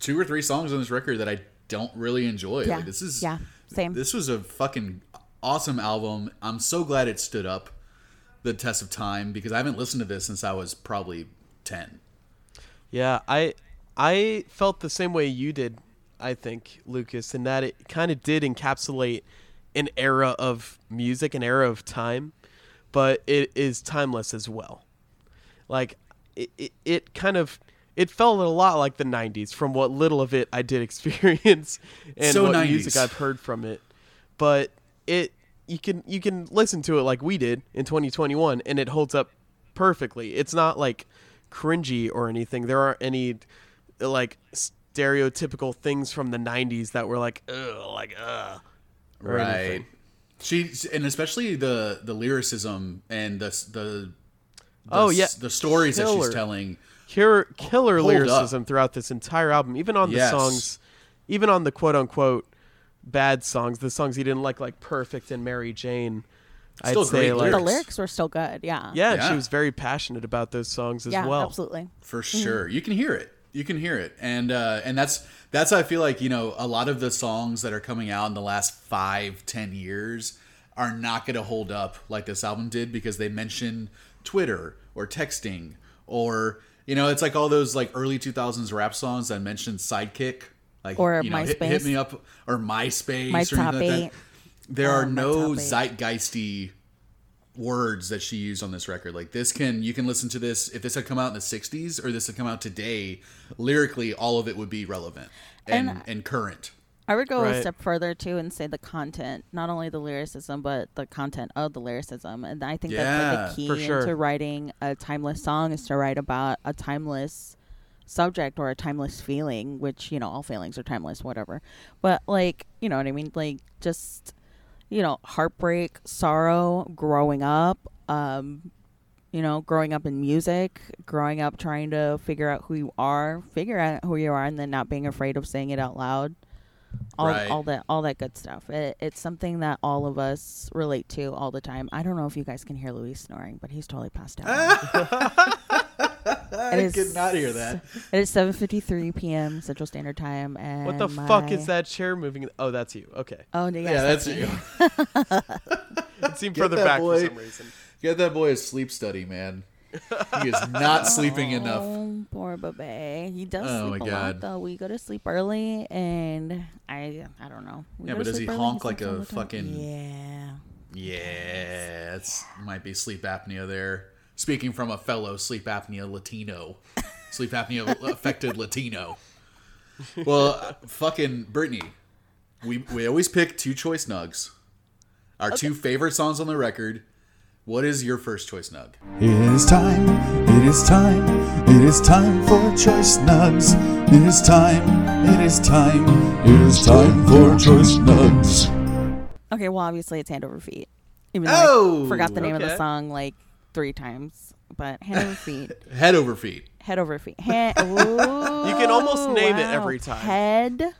two or three songs on this record that I don't really enjoy. yeah. Like this is yeah. Same. this was a fucking awesome album. I'm so glad it stood up the test of time because I haven't listened to this since I was probably 10. Yeah, I I felt the same way you did, I think, Lucas, in that it kind of did encapsulate an era of music, an era of time, but it is timeless as well. Like it, it, it kind of it felt a lot like the 90s from what little of it I did experience and So what 90s. music I've heard from it. But it you can you can listen to it like we did in 2021 and it holds up perfectly. It's not like cringy or anything. There aren't any like stereotypical things from the 90s that were like ugh like ugh right. anything. She and especially the the lyricism and the the, the Oh, yeah. the stories that she's telling. Killer, killer Hold up. lyricism throughout this entire album, even on the Yes. songs, even on the quote unquote bad songs, the songs he didn't like, like Perfect and Mary Jane. Still I'd say great like The lyrics. lyrics were still good. Yeah. yeah, Yeah. she was very passionate about those songs as Yeah, well. absolutely. for sure you can hear it you can hear it and uh and that's that's how i feel like you know a lot of the songs that are coming out in the last five ten years are not going to hold up like this album did because they mention twitter or texting or you know it's like all those like early 2000s rap songs that mention sidekick like Or you know, hit, MySpace. hit me up or myspace My or anything like that. there oh, are Oh, my no zeitgeisty words that she used on this record. Like this can you can listen to this if this had come out in the 60s or this had come out today, lyrically all of it would be relevant and and, And- current. I would go a step further too and say the content, not only the lyricism, but the content of the lyricism. And I think that's like the key sure. into writing a timeless song is to write about a timeless subject or a timeless feeling, which, you know, all feelings are timeless, whatever. But like, you know what I mean? Like just, you know, heartbreak, sorrow, growing up, um, you know, growing up in music, growing up trying to figure out who you are, figure out who you are, and then not being afraid of saying it out loud. All, Right. all that, all that good stuff. It, it's something that all of us relate to all the time. I don't know if you guys can hear Luis snoring, but he's totally passed out. I is- could not hear that. it is 7:53 p.m. Central Standard Time, and What the fuck is that chair moving? Oh, that's you. Okay, Oh, no, yes, yeah, that's me. you. it seemed Get further back boy. for some reason. Get that boy a sleep study, man. He is not sleeping enough. Oh, poor baby. He does Oh, sleep a God. lot though. We go to sleep early, and I, I don't know. We Yeah, but does he honk like a fucking- Yeah. Yeah, it's might be sleep apnea there. Speaking from a fellow sleep apnea Latino, sleep apnea affected Latino. Well, uh, fucking Brittany, we we always pick two choice nugs. Our two favorite songs on the record. What is your first choice nug? It is time, it is time, it is time for choice nugs. It is time, it is time, it is time for choice nugs. Okay, well, obviously it's Hand Over Feet. Even though Oh, I forgot the name of the song like three times, but Hand Over Feet, Head over feet. Head Over Feet. Hand, Ooh, You can almost name it every time. Head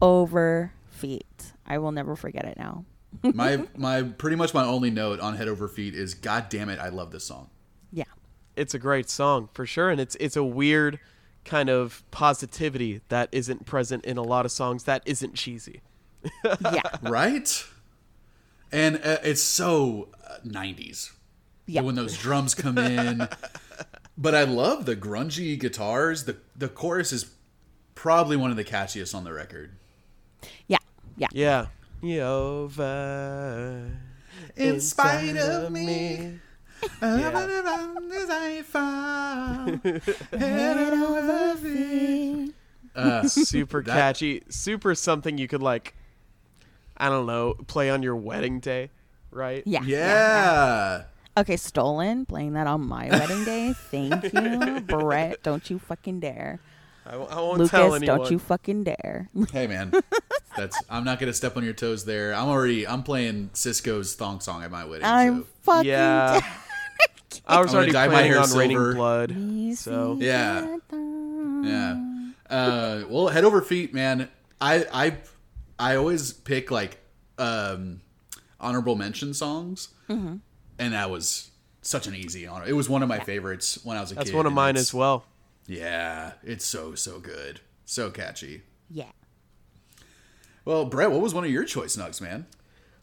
Over Feet. I will never forget it now. My my pretty much my only note on Head Over Feet is God damn it, I love this song. Yeah. It's a great song for sure, and it's it's a weird kind of positivity that isn't present in a lot of songs that isn't cheesy. Yeah. Right? And uh, it's so uh, 90s. Yeah. When those drums come in. but I love the grungy guitars. The the chorus is probably one of the catchiest on the record. Yeah. Yeah. Yeah. Over. In spite inside of me. I found. Head over feet. Uh, super That- catchy, super something you could like I don't know, play on your wedding day, right? Yeah. yeah. Okay, stolen. Playing that on my wedding day. Thank you, Brett. Don't you fucking dare, I, w- I won't tell Lucas. anyone. Don't you fucking dare. Hey man, that's I'm not gonna step on your toes there. I'm already I'm playing Sisqó's thong song at my wedding. I'm so. fucking. Yeah. I was I'm already dye my planning hair on raining blood. dare. So Yeah. Yeah. Uh, well, head over feet, man. I I I always pick like um, honorable mention songs, Mm-hmm. and that was such an easy honor. It was one of my favorites when I was a that's kid. That's one of mine as well. Yeah, it's so so good, so catchy. Yeah. Well, Brett, what was one of your choice nugs, man?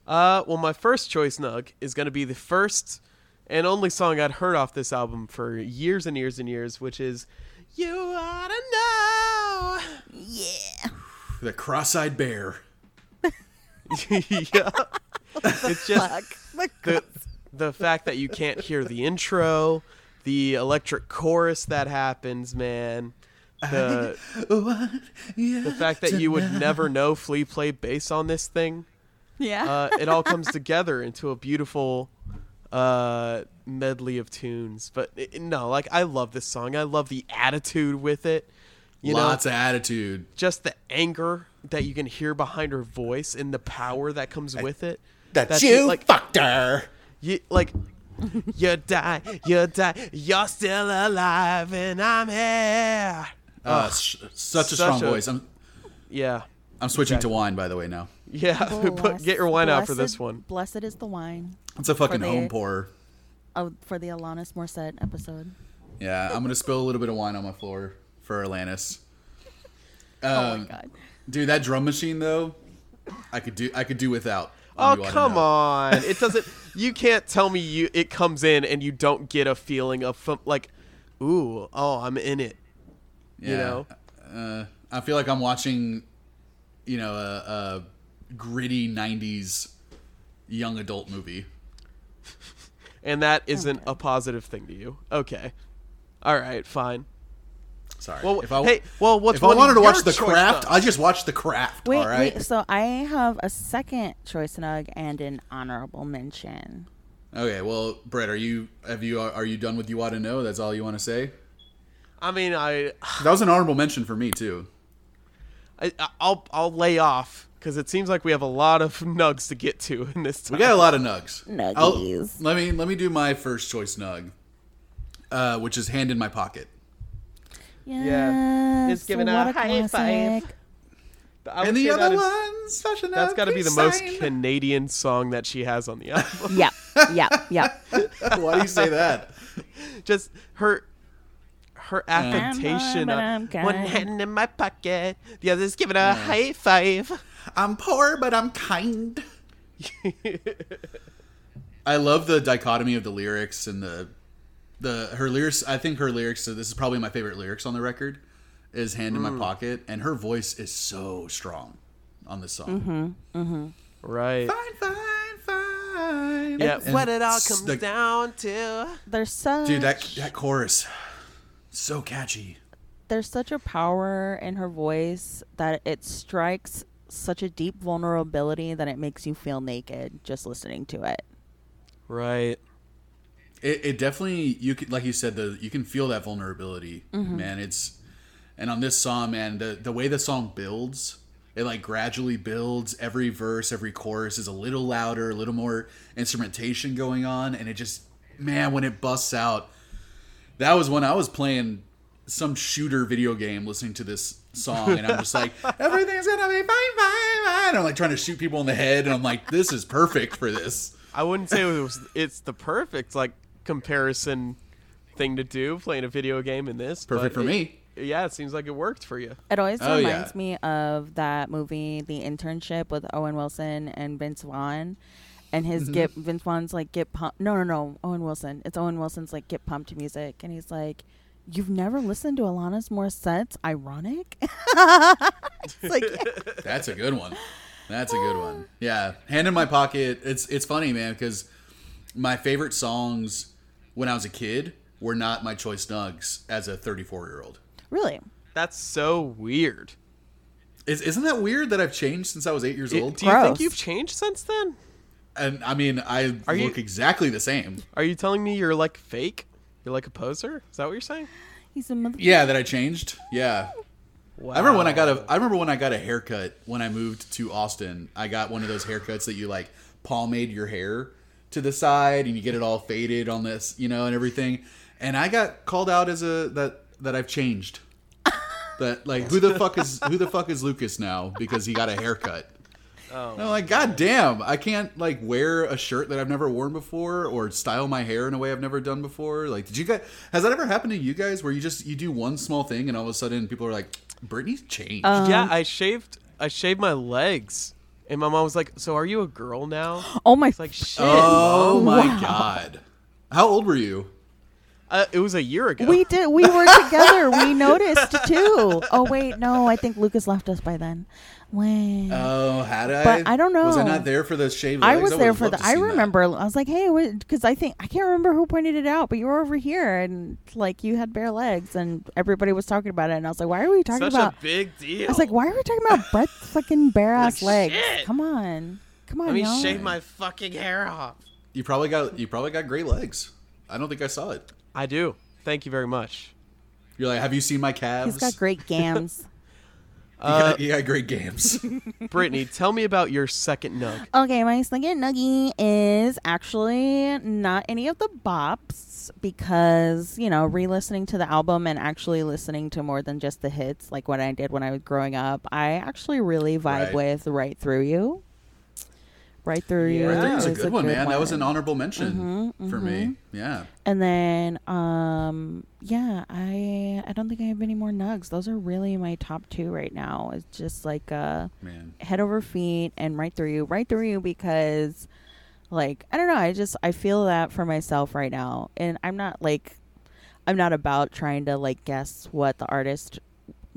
Uh, well, my first choice nug is going to be the first and only song I'd heard off this album for years and years and years, which is "You Oughta Know." Yeah. The cross-eyed bear. yeah, it's just the the fact that you can't hear the intro, the electric chorus that happens, man. The Yeah. the fact that you would never know Flea played bass on this thing. Yeah. uh, it all comes together into a beautiful uh, medley of tunes. But it, no, like I love this song. I love the attitude with it. You Lots know, of attitude. just the anger that you can hear behind her voice and the power that comes with it. That That's you it, like fucked her. you like you die, you die, you're still alive, and I'm here. Uh, sh- such a such strong a- voice. I'm Yeah, I'm switching Exactly. to wine by the way now. yeah. Put, get your wine out for this one. Blessed is the wine It's a fucking the- home pour. oh, for the Alanis Morissette episode. Yeah, I'm gonna spill a little bit of wine on my floor for Atlantis. Um, oh my god. dude, that drum machine though, I could do I could do without. Oh come on! It doesn't. You can't tell me you it comes in and you don't get a feeling of fun- like, ooh, oh, I'm in it. Yeah. You know? uh, I feel like I'm watching, you know, a, a gritty '90s young adult movie. And that isn't a positive thing to you. Okay. All right, fine. Sorry. Well, if I, hey, well, what's if I one of wanted to watch The Craft, nugs? I just watched The Craft. Wait, all right. wait. So I have a second choice nug and an honorable mention. Okay. Well, Brett, are you have you are you done with you ought to know? That's all you want to say? I mean, I, That was an honorable mention for me too. I I'll I'll lay off because it seems like we have a lot of nugs to get to in this time. We got a lot of nugs. I'll- Nuggies. let me let me do my first choice nug, uh, which is hand in my pocket. Yes, It's giving out a high five. classic. I would and the other that is- one's such a That's got to be the most. Canadian song that she has on the album. Yep, yep, yep. Why do you say that? Just her her affectation of one hand in my pocket, the other's giving a high five. I'm poor, but I'm kind. I love the dichotomy of the lyrics and the the her lyrics. I think her lyrics. So this is probably my favorite lyrics on the record. Is hand in my mm. pocket, and her voice is so strong on this song. Mm-hmm, mm-hmm. Right. Fine, fine, fine. Yeah, And what it all comes the- down to. There's such Dude, that that chorus, so catchy. there's such a power in her voice that it strikes such a deep vulnerability that it makes you feel naked just listening to it. Right. It, it definitely you could like you said the you can feel that vulnerability, mm-hmm. man. It's and on this song, man, the the way the song builds, it like gradually builds. Every verse, every chorus is a little louder, a little more instrumentation going on, and it just man when it busts out. That was when I was playing some shooter video game, listening to this song, and I'm just like, everything's gonna be fine, fine, fine. I'm like trying to shoot people in the head, and I'm like, this is perfect for this. I wouldn't say it was. It's the perfect like comparison thing to do playing a video game in this. Perfect for it- me. Yeah, it seems like it worked for you. It always Oh, yeah. reminds me of that movie, The Internship, with Owen Wilson and Vince Vaughn. And his Mm-hmm. get Vince Vaughn's like get pumped. No, no, no. Owen Wilson. It's Owen Wilson's like get pumped music, and he's like, "You've never listened to Alanis Morissette's Ironic?" it's like, That's a good one. That's a good one. Yeah, hand in my pocket. It's it's funny, man, because my favorite songs when I was a kid were not my choice nugs as a 34 year old. really? That's so weird. Is, isn't that weird that I've changed since I was eight years It- old? do you think you've changed since then? And I mean, I Are you- look exactly the same. Are you telling me you're like fake? You're like a poser? Is that what you're saying? He's a mother. Yeah, that I changed. Yeah, Wow. I remember when I got a. I remember when I got a haircut when I moved to Austin. I got one of those haircuts that you like pomade your hair to the side and you get it all faded on this, you know, and everything. And I got called out as a that that I've changed. that like who the fuck is who the fuck is Lucas now because he got a haircut. Oh. And I'm like, God damn, I can't like wear a shirt that I've never worn before or style my hair in a way I've never done before. Like, did you guys has that ever happened to you guys where you just you do one small thing and all of a sudden people are like, Brittany's changed. Um, yeah, I shaved. I shaved my legs, and my mom was like, "So are you a girl now?" Oh my! It's like shit. oh my Wow. god. How old were you? Uh, it was a year ago. we did. We were together. We noticed too. Oh wait, no. I think Lucas left us by then. When Oh, had I? But I don't know. Was I not there for the shaved I was would there for the. I seen that. remember. I was like, hey, because I think I can't remember who pointed it out, but you were over here and like you had bare legs, and everybody was talking about it, and I was like, why are we talking Such about? a big deal. I was like, why are we talking about Brett's fucking bare ass Like, legs? shit. Come on. Come on, Let me y'all. shave my fucking hair off. You probably got you probably got great legs. I don't think I saw it. I do. Thank you very much. You're like, have you seen my calves? He's got great gams. You got, uh, you got great games. Brittany, tell me about your second nug. Okay, my second nuggie is actually not any of the bops because, you know, re listening to the album and actually listening to more than just the hits, like what I did when I was growing up, I actually really vibe Right. with Right Through You. Right Through You. Yeah. Right there was a is good one, man. That was an honorable mention Mhm, for me. Yeah. And then, um, yeah, I I don't think I have any more nugs. Those are really my top two right now. It's just like uh, Man. head over feet and right through you, right through you because, like, I don't know. I just I feel that for myself right now, and I'm not like, I'm not about trying to like guess what the artist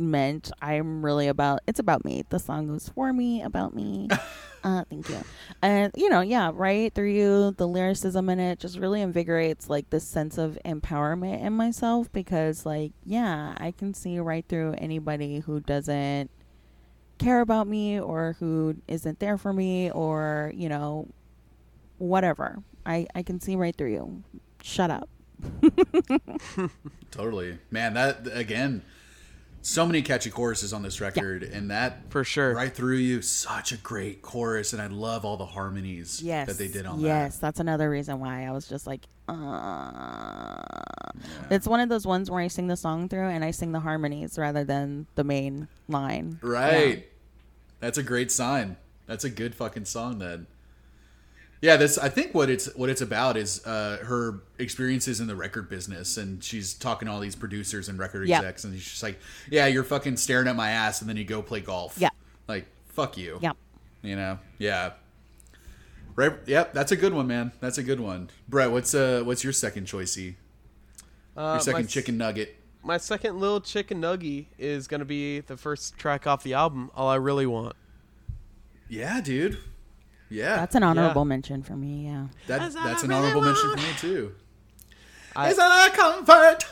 meant. I'm really about it's about me. The song was for me, about me. uh, thank you. And you know, yeah, right through you, the lyricism in it just really invigorates like this sense of empowerment in myself because like, yeah, I can see right through anybody who doesn't care about me or who isn't there for me or, you know, whatever. I I can see right through you. Shut up. Totally. Man, that again, so many catchy choruses on this record and that For sure. right through you, such a great chorus and I love all the harmonies Yes. that they did on that. Yes, that. that's another reason why I was just like, uh. It's one of those ones where I sing the song through and I sing the harmonies rather than the main line. Right. That's a great sign. That's a good fucking song then. Yeah, this I think what it's what it's about is uh, her experiences in the record business, and she's talking to all these producers and record Yeah. execs, and she's just like, "Yeah, you're fucking staring at my ass, and then you go play golf." Yeah. like fuck you. Yeah. You know, yeah. Right. Yep. That's a good one, man. That's a good one. Brett, what's uh, what's your second choicey? Uh, Your second my, chicken nugget. My second little chicken nuggy is gonna be the first track off the album. All I really want. Yeah, dude. Yeah. That's an honorable mention for me, yeah. that, That's that's I an really honorable mention for me too. I- Is that a comfort?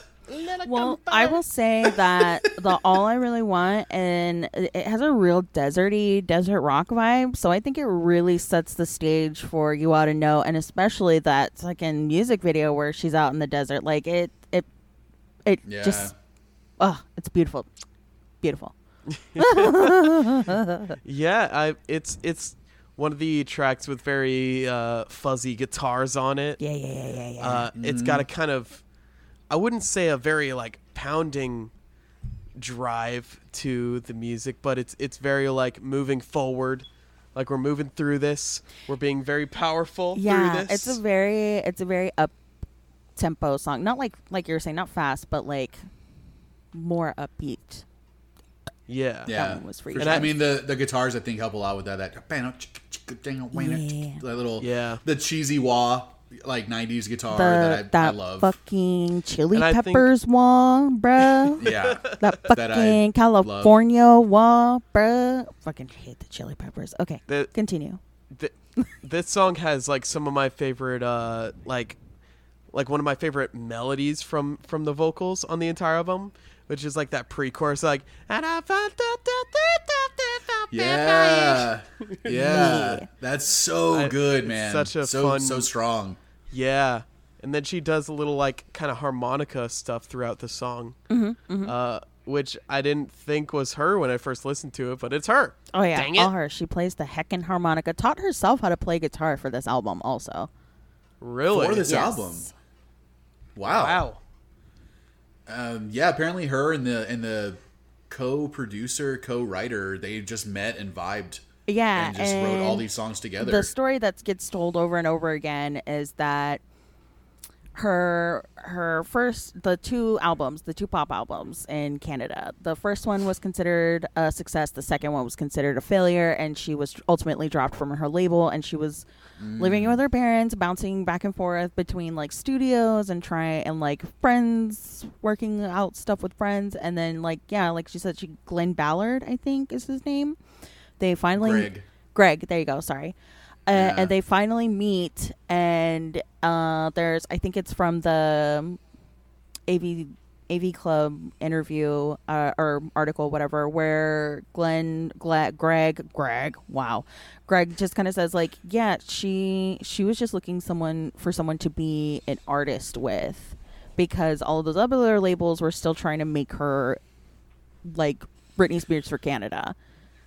Well, I will say that the All I Really Want and it it has a real deserty desert rock vibe, so I think it really sets the stage for You Ought to Know and especially that second music video where she's out in the desert. Like it it it Yeah. just oh, it's beautiful. Beautiful. Yeah, I it's it's one of the tracks with very uh, fuzzy guitars on it. Yeah, yeah, yeah, yeah, yeah. Uh, It's got a kind of, I wouldn't say a very like pounding drive to the music, but it's it's very like moving forward, like we're moving through this. We're being very powerful yeah, through this. it's a very it's a very up tempo song. Not like like you were saying, not fast, but like more upbeat. yeah. Yeah, one was for for you. sure. I, And I- mean, the the guitars I think help a lot with that. That Yeah. that little Yeah. the cheesy wah like '90s guitar the that I, that I love. fucking chili And I think- peppers wall, bruh. yeah, that That I fucking love. California wall, bruh. Fucking hate the chili peppers. Okay, The- continue. Th- this song has like some of my favorite uh like like one of my favorite melodies from from the vocals on the entire album which is like that pre-chorus like and I found out that- that- that- that- that- yeah, yeah. Yeah. That's so I- good, man. such a so fun- so strong. yeah and then she does a little like kind of harmonica stuff throughout the song Mm-hmm, uh which I didn't think was her when I first listened to it but it's her Oh yeah, Dang all it. her. She plays the heckin' harmonica. Taught herself how to play guitar for this album, also. really For this Yes. album, wow. wow Um, yeah, apparently her and the and the co-producer, co-writer, they just met and vibed Yeah, and just wrote all these songs together. The story that gets told over and over again is that her her first the two albums, the two pop albums in Canada. The first one was considered a success, the second one was considered a failure and she was ultimately dropped from her label and she was living with her parents, bouncing back and forth between like studios and trying and like friends working out stuff with friends and then like yeah, like she said she Glen Ballard, I think is his name. They finally Greg. Greg, there you go. Sorry. Uh, Yeah. And they finally meet, and uh, there's I think it's from the um, AV AV Club interview uh, or article, whatever, where Glen, Gla- Greg, Greg, wow, Greg just kind of says like, yeah, she she was just looking someone for someone to be an artist with, because all of those other labels were still trying to make her like Britney Spears for Canada.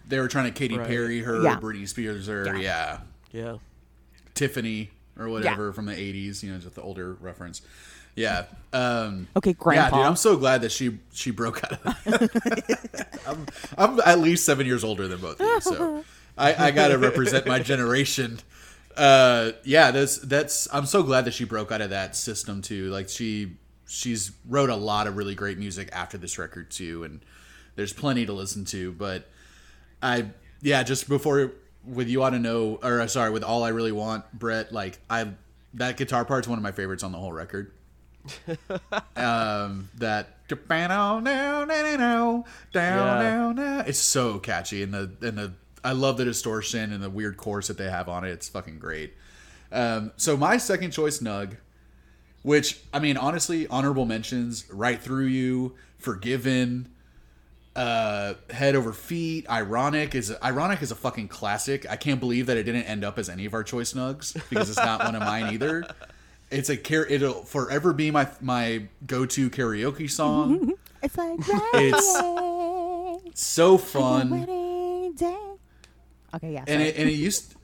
They were trying to Katy Right. Perry her, Yeah. Britney Spears her, Yeah. yeah. Yeah. Tiffany or whatever from the 80s, you know, just the older reference. Yeah. Um, Okay, yeah, Grandpa. dude, I'm so glad that she she broke out of that. I'm, I'm at least seven years older than both of you, so I, I got to represent my generation. Uh, yeah, that's that's. I'm so glad that she broke out of that system too. Like she she's wrote a lot of really great music after this record too, and there's plenty to listen to. But I yeah, just before with you ought to know, or uh, sorry, with all I really want, Brett. Like I that guitar part's one of my favorites on the whole record. um, that down down down down down. It's so catchy, and the and the I love the distortion and the weird chorus that they have on it. It's fucking great. Um, so my second choice, Nug, which I mean, honestly, honorable mentions, right through you, forgiven, uh, head over feet, ironic is ironic is a fucking classic. I can't believe that it didn't end up as any of our choice nugs because it's not one of mine either. It's a car- it'll forever be my my go to karaoke song. It's like It's so fun. wedding day. Okay, yeah. and it, and it used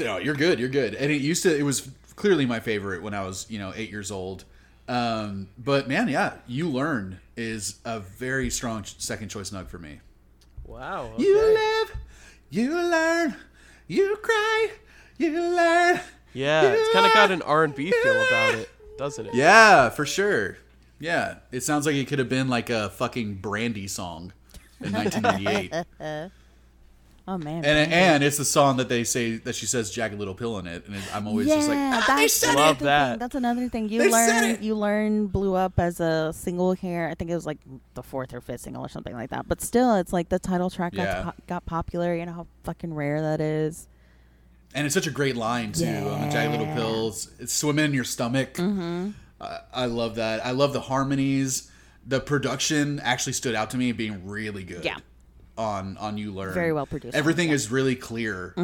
no, you're good you're good and it used to it was clearly my favorite when i was you know eight years old um, but man yeah you learn is a very strong second choice nug for me Wow. you live you learn you cry you learn Yeah, you it's kind of got an R&B feel about it, doesn't it? yeah for sure yeah it sounds like it could have been like a fucking brandy song in 1998 oh man. and and it's the song that they say that she says jagged little pill in it and it, i'm always yeah, just like ah, they that's said Love it that. Thing. That's another thing. You They said learn it. you learn blew up as a single here. I think it was like the fourth or fifth single or something like that. But still, it's like the title track Yeah. got, got popular. You know how fucking rare that is. And it's such a great line too on the jagged little pills it's swimming in your stomach Mm-hmm. I, I love that i love the harmonies the production actually stood out to me being really good Yeah. on on you learn Very well produced Mm-hmm. everything is really clear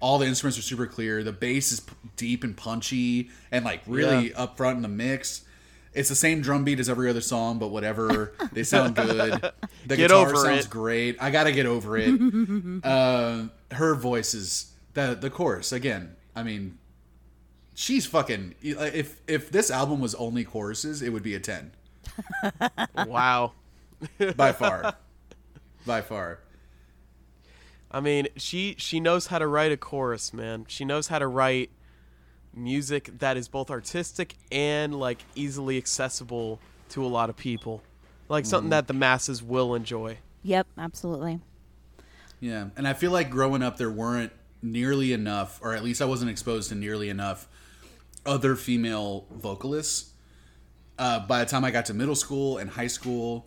all the instruments are super clear the bass is p- deep and punchy and like really Yeah. up front in the mix it's the same drum beat as every other song, but whatever. They sound good. The Get guitar over sounds it. great. I gotta get over it. uh, her voice is the the chorus again. I mean, she's fucking. If if this album was only choruses, it would be a ten Wow. by far, by far. I mean, she she knows how to write a chorus, man. She knows how to write music that is both artistic and like easily accessible to a lot of people. Like something mm-hmm. that the masses will enjoy. Yep, absolutely. Yeah, and I feel like growing up, there weren't nearly enough, or at least I wasn't exposed to nearly enough other female vocalists. Uh, by the time I got to middle school and high school,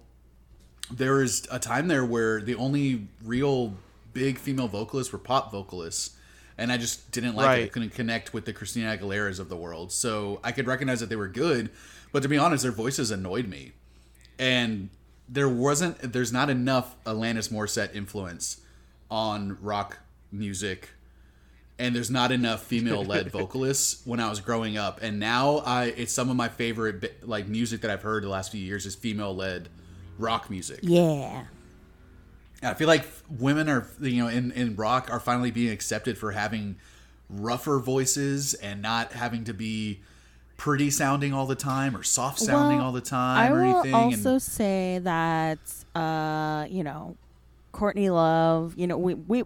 there was a time there where the only real big female vocalists were pop vocalists, and I just didn't like it. I couldn't connect with the Christina Aguileras of the world. So I could recognize that they were good, but to be honest, their voices annoyed me and there wasn't there's not enough Alanis Morissette influence on rock music and there's not enough female led vocalists when I was growing up and now I it's some of my favorite like music that I've heard the last few years is female led rock music. Yeah. I feel like women are you know in in rock are finally being accepted for having rougher voices and not having to be pretty sounding all the time or soft sounding Well, all the time I or will also and say that uh, you know, Courtney Love, you know, we we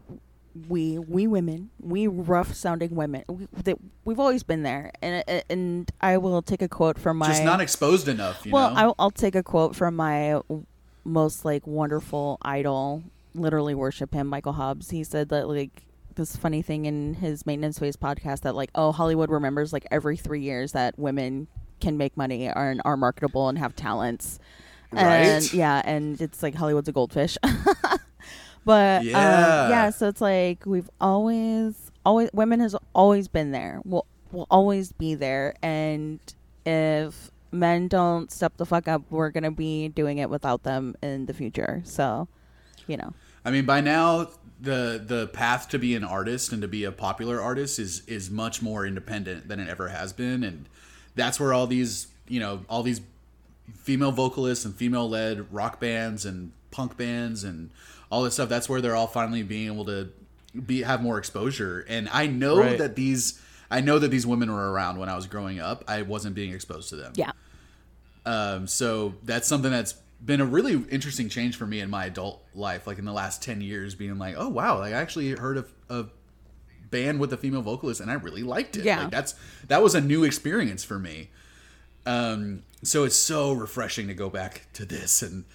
we we women, we rough sounding women, we, that we've always been there, and uh, and I will take a quote from my just not exposed enough. You well, I'll, I'll take a quote from my most like wonderful idol. Literally worship him, Michael Hobbes. He said that like this funny thing in his maintenance phase podcast that like oh Hollywood remembers like every three years that women can make money and are marketable and have talents. And Right. yeah, and it's like Hollywood's a goldfish. but yeah. Yeah. Um, yeah, so it's like we've always always women has always been there. Will will always be there and if men don't step the fuck up, we're gonna be doing it without them in the future. So, you know, I mean, by now the the path to be an artist and to be a popular artist is is much more independent than it ever has been, and that's where all these you know all these female vocalists and female led rock bands and punk bands and all this stuff. That's where they're all finally being able to be have more exposure. And I know Right. that these I know that these women were around when I was growing up. I wasn't being exposed to them. yeah, Um, so that's something that's been a really interesting change for me in my adult life, like in the last 10 years, being like, oh, wow, like I actually heard of a band with a female vocalist and I really liked it. Yeah. Like that's, that was a new experience for me. Um, so it's so refreshing to go back to this and,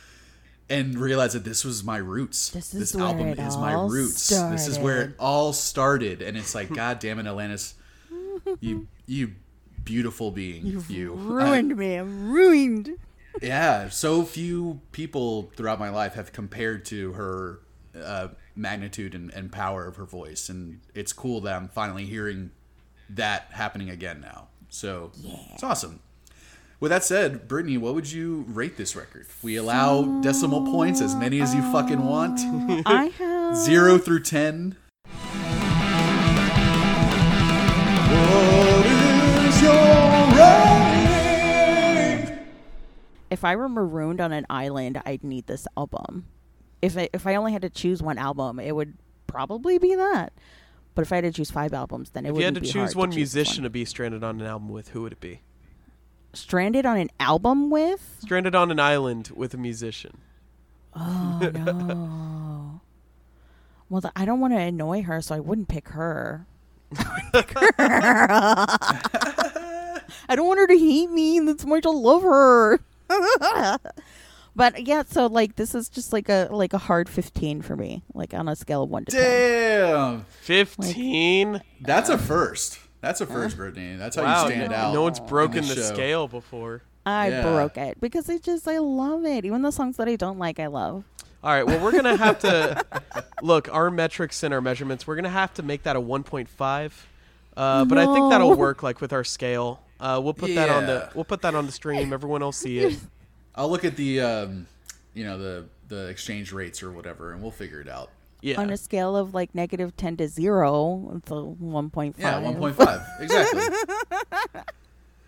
and realize that this was my roots. This is where it is my roots. This is where it all started. And it's like, God damn it, Alanis, you, you beautiful being. you I- ruined me. I'm ruined. yeah, so few people throughout my life have compared to her uh, magnitude and, and power of her voice, and it's cool that I'm finally hearing that happening again now. So it's awesome. With that said, Brittany, what would you rate this record? We allow decimal points, as many as you fucking want. I have Zero through ten. What is your rating? if I were marooned on an island, I'd need this album. If I, if I only had to choose one album, it would probably be that. But if I had to choose five albums, then it would. If you had to be choose hard one choose musician to be stranded on an album with, who would it be? Stranded on an album with. Stranded on an island with a musician. Oh no. Well, th- I don't want to annoy her, so I wouldn't pick her. I pick her. I don't want her to hate me. And that's why I love her. but yeah, so like this is just like a like a hard fifteen for me, like on a scale of one to ten. Damn, 15? that's a first. That's a first, Brittany. That's how wow. you stand no, out. no one's broken in the scale before. I Yeah. broke it because I just I love it. Even the songs that I don't like, I love. All right, well, we're going to have to look, our metrics and our measurements, we're going to have to make that a 1.5. Uh, but I think that'll work like with our scale. Uh, we'll put that on the we'll put that on the stream. Everyone will see it. I'll look at the um, you know the the exchange rates or whatever, and we'll figure it out. Yeah. On a scale of like negative ten to zero, it's a one point five. Yeah, one point five exactly.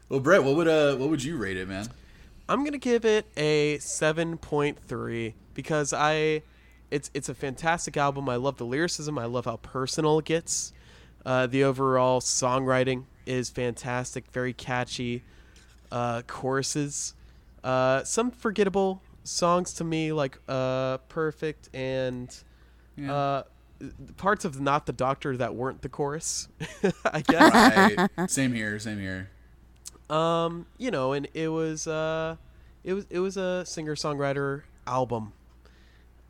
well, Brett, what would uh what would you rate it, man? I'm gonna give it a 7.3 because I, it's it's a fantastic album. I love the lyricism. I love how personal it gets. Uh, the overall songwriting is fantastic, very catchy. Uh, choruses, uh, some forgettable songs to me like uh, "Perfect" and Yeah. uh, parts of "Not the Doctor" that weren't the chorus. I guess. right. Same here. Same here. Um, you know, and it was uh it was it was a singer songwriter album.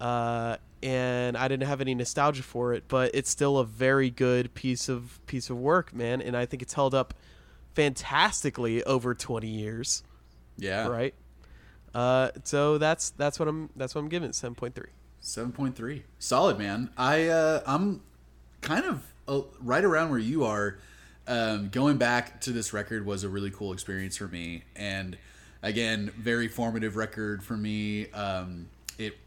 Uh and I didn't have any nostalgia for it, but it's still a very good piece of piece of work, man, and I think it's held up fantastically over 20 years, Yeah. right? Uh so that's that's what I'm that's what I'm giving it 7.3. Seven point three. Solid, man. I uh, I'm kind of uh, right around where you are. Um, going back to this record was a really cool experience for me, and again, very formative record for me. Um, it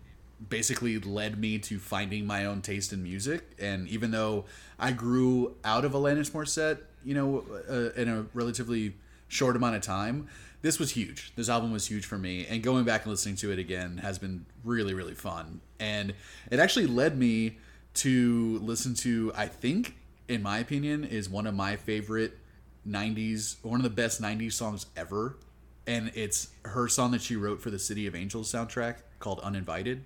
basically led me to finding my own taste in music, and even though I grew out of Alanis Morissette, you know, uh, in a relatively short amount of time, this was huge. This album was huge for me, and going back and listening to it again has been really, really fun. And it actually led me to listen to, I think, in my opinion, is one of my favorite 90s, one of the best 90s songs ever. And it's her song that she wrote for the City of Angels soundtrack called Uninvited.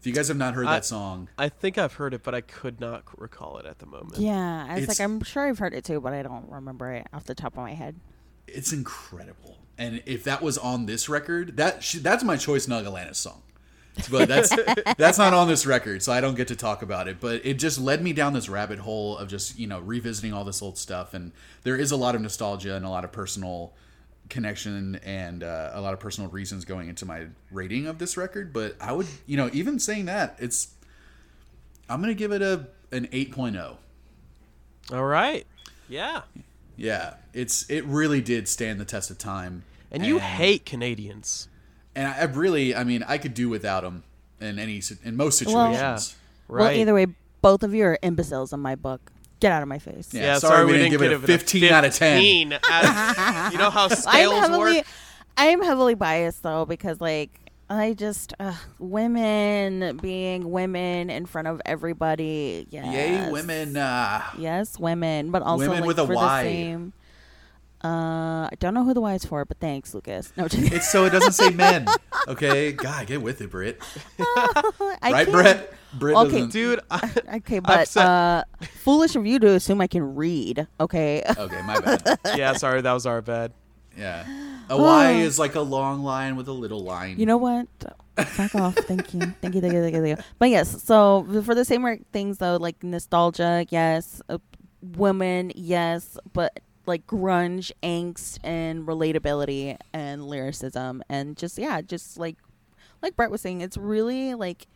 If you guys have not heard I- that song, I think I've heard it, but I could not recall it at the moment. Yeah, I was It's- like, I'm sure I've heard it too, but I don't remember it off the top of my head. It's incredible. And if that was on this record, that that's my choice Nug Alanis song. But that's that's not on this record, so I don't get to talk about it. But it just led me down this rabbit hole of just you know revisiting all this old stuff, and there is a lot of nostalgia and a lot of personal connection and uh, a lot of personal reasons going into my rating of this record. But I would you know even saying that it's I'm gonna give it a an oh. 8.0. All right. Yeah. Yeah, it's it really did stand the test of time. And you hate Canadians. and I I really, I mean, I could do without them in any in most Well- situations. Yeah. Right. Well, either way, both of you are imbeciles in my book. Get out of my face. Yeah, sorry we didn't give it a 15 out of 10. 15 out of- you know how I'm scales heavily, work? I am heavily biased though because like I just uh, women being women in front of everybody. Yes. Yay, women! Uh, Yes, women, but also Women like, with a for Y. the same. Uh, I don't know who the Y is for, but thanks, Lucas. No, just, it's so it doesn't say men. Okay, God, get with it, Britt. Right, can't- Brett? Britt Okay, doesn't. Dude, I, Okay, but upset. uh, foolish of you to assume I can read. Okay. Okay, my bad. yeah, sorry, that was our bad. Yeah, a Y is like a long line with a little line. You know what? Fuck off. Thank you. Thank you. Thank you. Thank you. Thank you. But yes, so for the same things though, like nostalgia, yes. Uh, women, yes. But like grunge, angst, and relatability, and lyricism, and just yeah, just like like Brett was saying, it's really like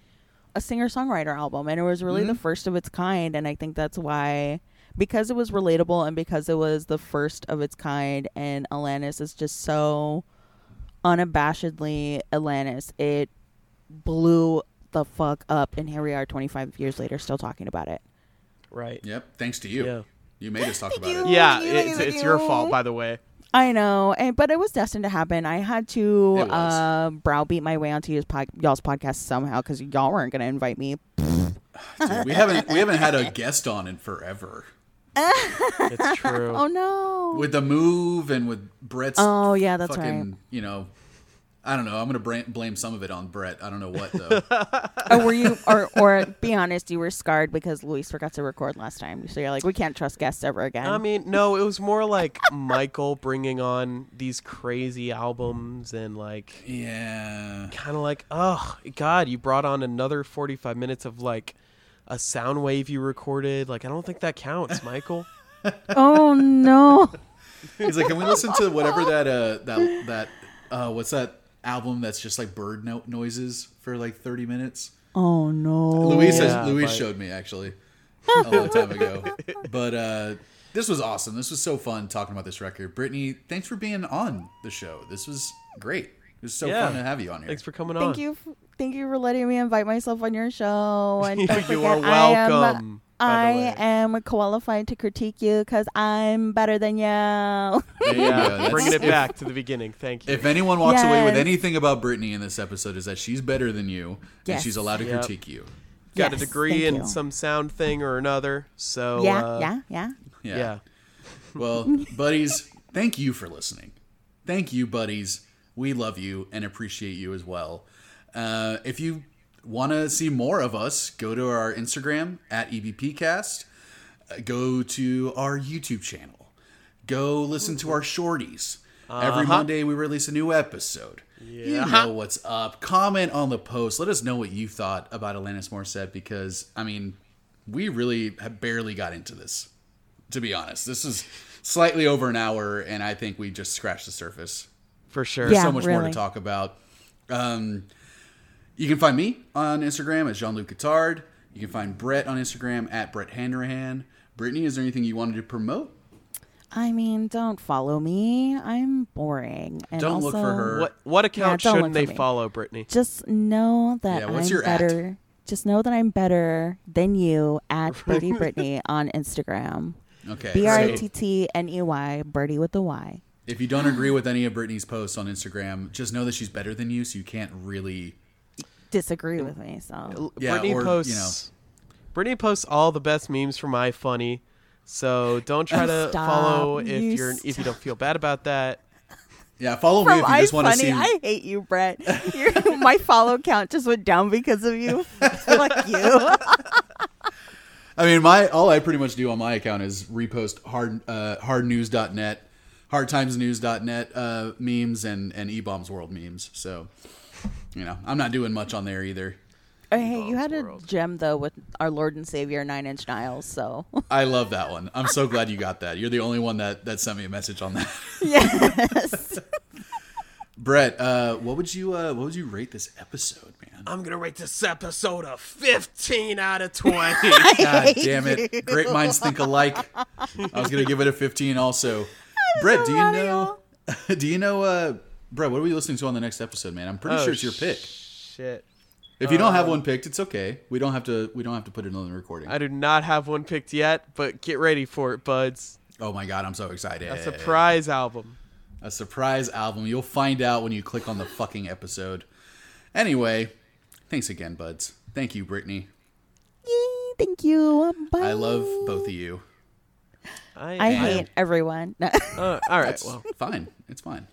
a singer songwriter album, and it was really the first of its kind, and I think that's why. Because it was relatable and because it was the first of its kind, and Alanis is just so unabashedly Alanis. It blew the fuck up, and here we are, 25 years later, still talking about it. Right. Yep, thanks to you. Yeah. You made us talk about you. it. Yeah, Thank you, it's, thank it's your fault, by the way. I know, and but it was destined to happen. I had to uh, browbeat my way onto y'all's, pod- y'all's podcast somehow because y'all weren't going to invite me. Dude, we haven't we haven't had a guest on in forever. It's true. Oh no! With the move and with Brett's Oh yeah, that's fucking, right. you know, I don't know. I'm gonna bra- blame some of it on Brett. I don't know what though. Or were you, or or be honest, you were scarred because Luis forgot to record last time. So you're like, we can't trust guests ever again. I mean, no, it was more like Michael bringing on these crazy albums and like yeah. kind of like, oh God, you brought on another forty-five minutes of like a sound wave you recorded. Like, I don't think that counts, Michael. oh no! He's like, can we listen to whatever that uh that that uh what's that album that's just like bird no- noises for like 30 minutes? Oh no! Louise Yeah, has, Louise but- showed me actually a long time ago. But uh this was awesome. This was so fun talking about this record. Brittany, thanks for being on the show. This was great. It was so Yeah. fun to have you on here. Thanks for coming on. Thank you, f- thank you for letting me invite myself on your show. And don't you forget, are I am- welcome. I am qualified to critique you because I'm better than you. There you go. Yeah, bringing it if- back to the beginning. Thank you. If anyone walks away with anything about Brittany in this episode is that she's better than you and she's allowed to Yep. critique you. Got a degree in you. some sound thing or another, so yeah, uh, yeah, yeah. Yeah. yeah. Well, buddies, thank you for listening. Thank you, buddies. We love you and appreciate you as well. Uh, if you want to see more of us, go to our Instagram at EBPcast. Uh, go to our YouTube channel. Go listen to our shorties. Every Monday we release a new episode. You know what's up. Comment on the post. Let us know what you thought about Alanis Morissette because, I mean, we really have barely got into this to be honest. This is slightly over an hour, and I think we just scratched the surface. for sure. Yeah. so much more to talk about. Um, you can find me on Instagram as Jean Luc Guitard. You can find Brett on Instagram at Brett Hanrahan. Brittany, is there anything you wanted to promote? I mean, don't follow me. I'm boring. And Don't look for also, her. What what account don't shouldn't they me. follow, Brittany? Just know that Yeah, what's I'm your at? better. Just know that I'm better than you at Birdie Brittany on Instagram. Okay. B R I so T T N E Y, Birdie with the Y. if you don't agree with any of Brittany's posts on Instagram, just know that she's better than you, so you can't really. Disagree with me, so Yeah, Brittany or, you posts. Brittany posts all the best memes from iFunny, so don't try to Stop. follow if You you're if you don't feel bad about that. Yeah, follow me if you just want to see. I hate you, Brett. Your, my follow count just went down because of you. Fuck you. I mean, my all I pretty much do on my account is repost hard uh, hardnews.net, hardtimesnews.net uh, memes and and ebombs world memes. So, you know, I'm not doing much on there either. Oh, hey, you had a gem though with our Lord and Savior Nine Inch Nails. So I love that one. I'm so glad you got that. You're the only one that that sent me a message on that. yes, Brett, uh, what would you uh, what would you rate this episode, man? I'm gonna rate this episode a 15 out of 20. God damn it. Great minds think alike. I was going to give it a 15 also. Brett, do you know do you know uh Brett, what are we listening to on the next episode, man? I'm pretty Oh, sure it's your pick. Shit. If you don't have one picked, it's okay. We don't have to we don't have to put it on the recording. I do not have one picked yet, but get ready for it, buds. oh my god, I'm so excited. A surprise album. A surprise album. You'll find out when you click on the fucking episode. Anyway, thanks again, buds. Thank you, Brittany. Yay, thank you. Bye. I love both of you. I, I hate everyone. No. Uh, all right. Well, fine. It's fine.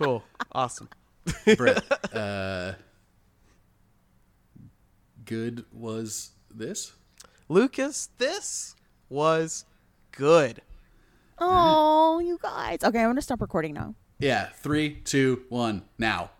Cool. Awesome. Brett, uh, good was this? Lucas, this was good. oh, you guys. Okay, I'm gonna stop recording now. Yeah, three, two, one, now.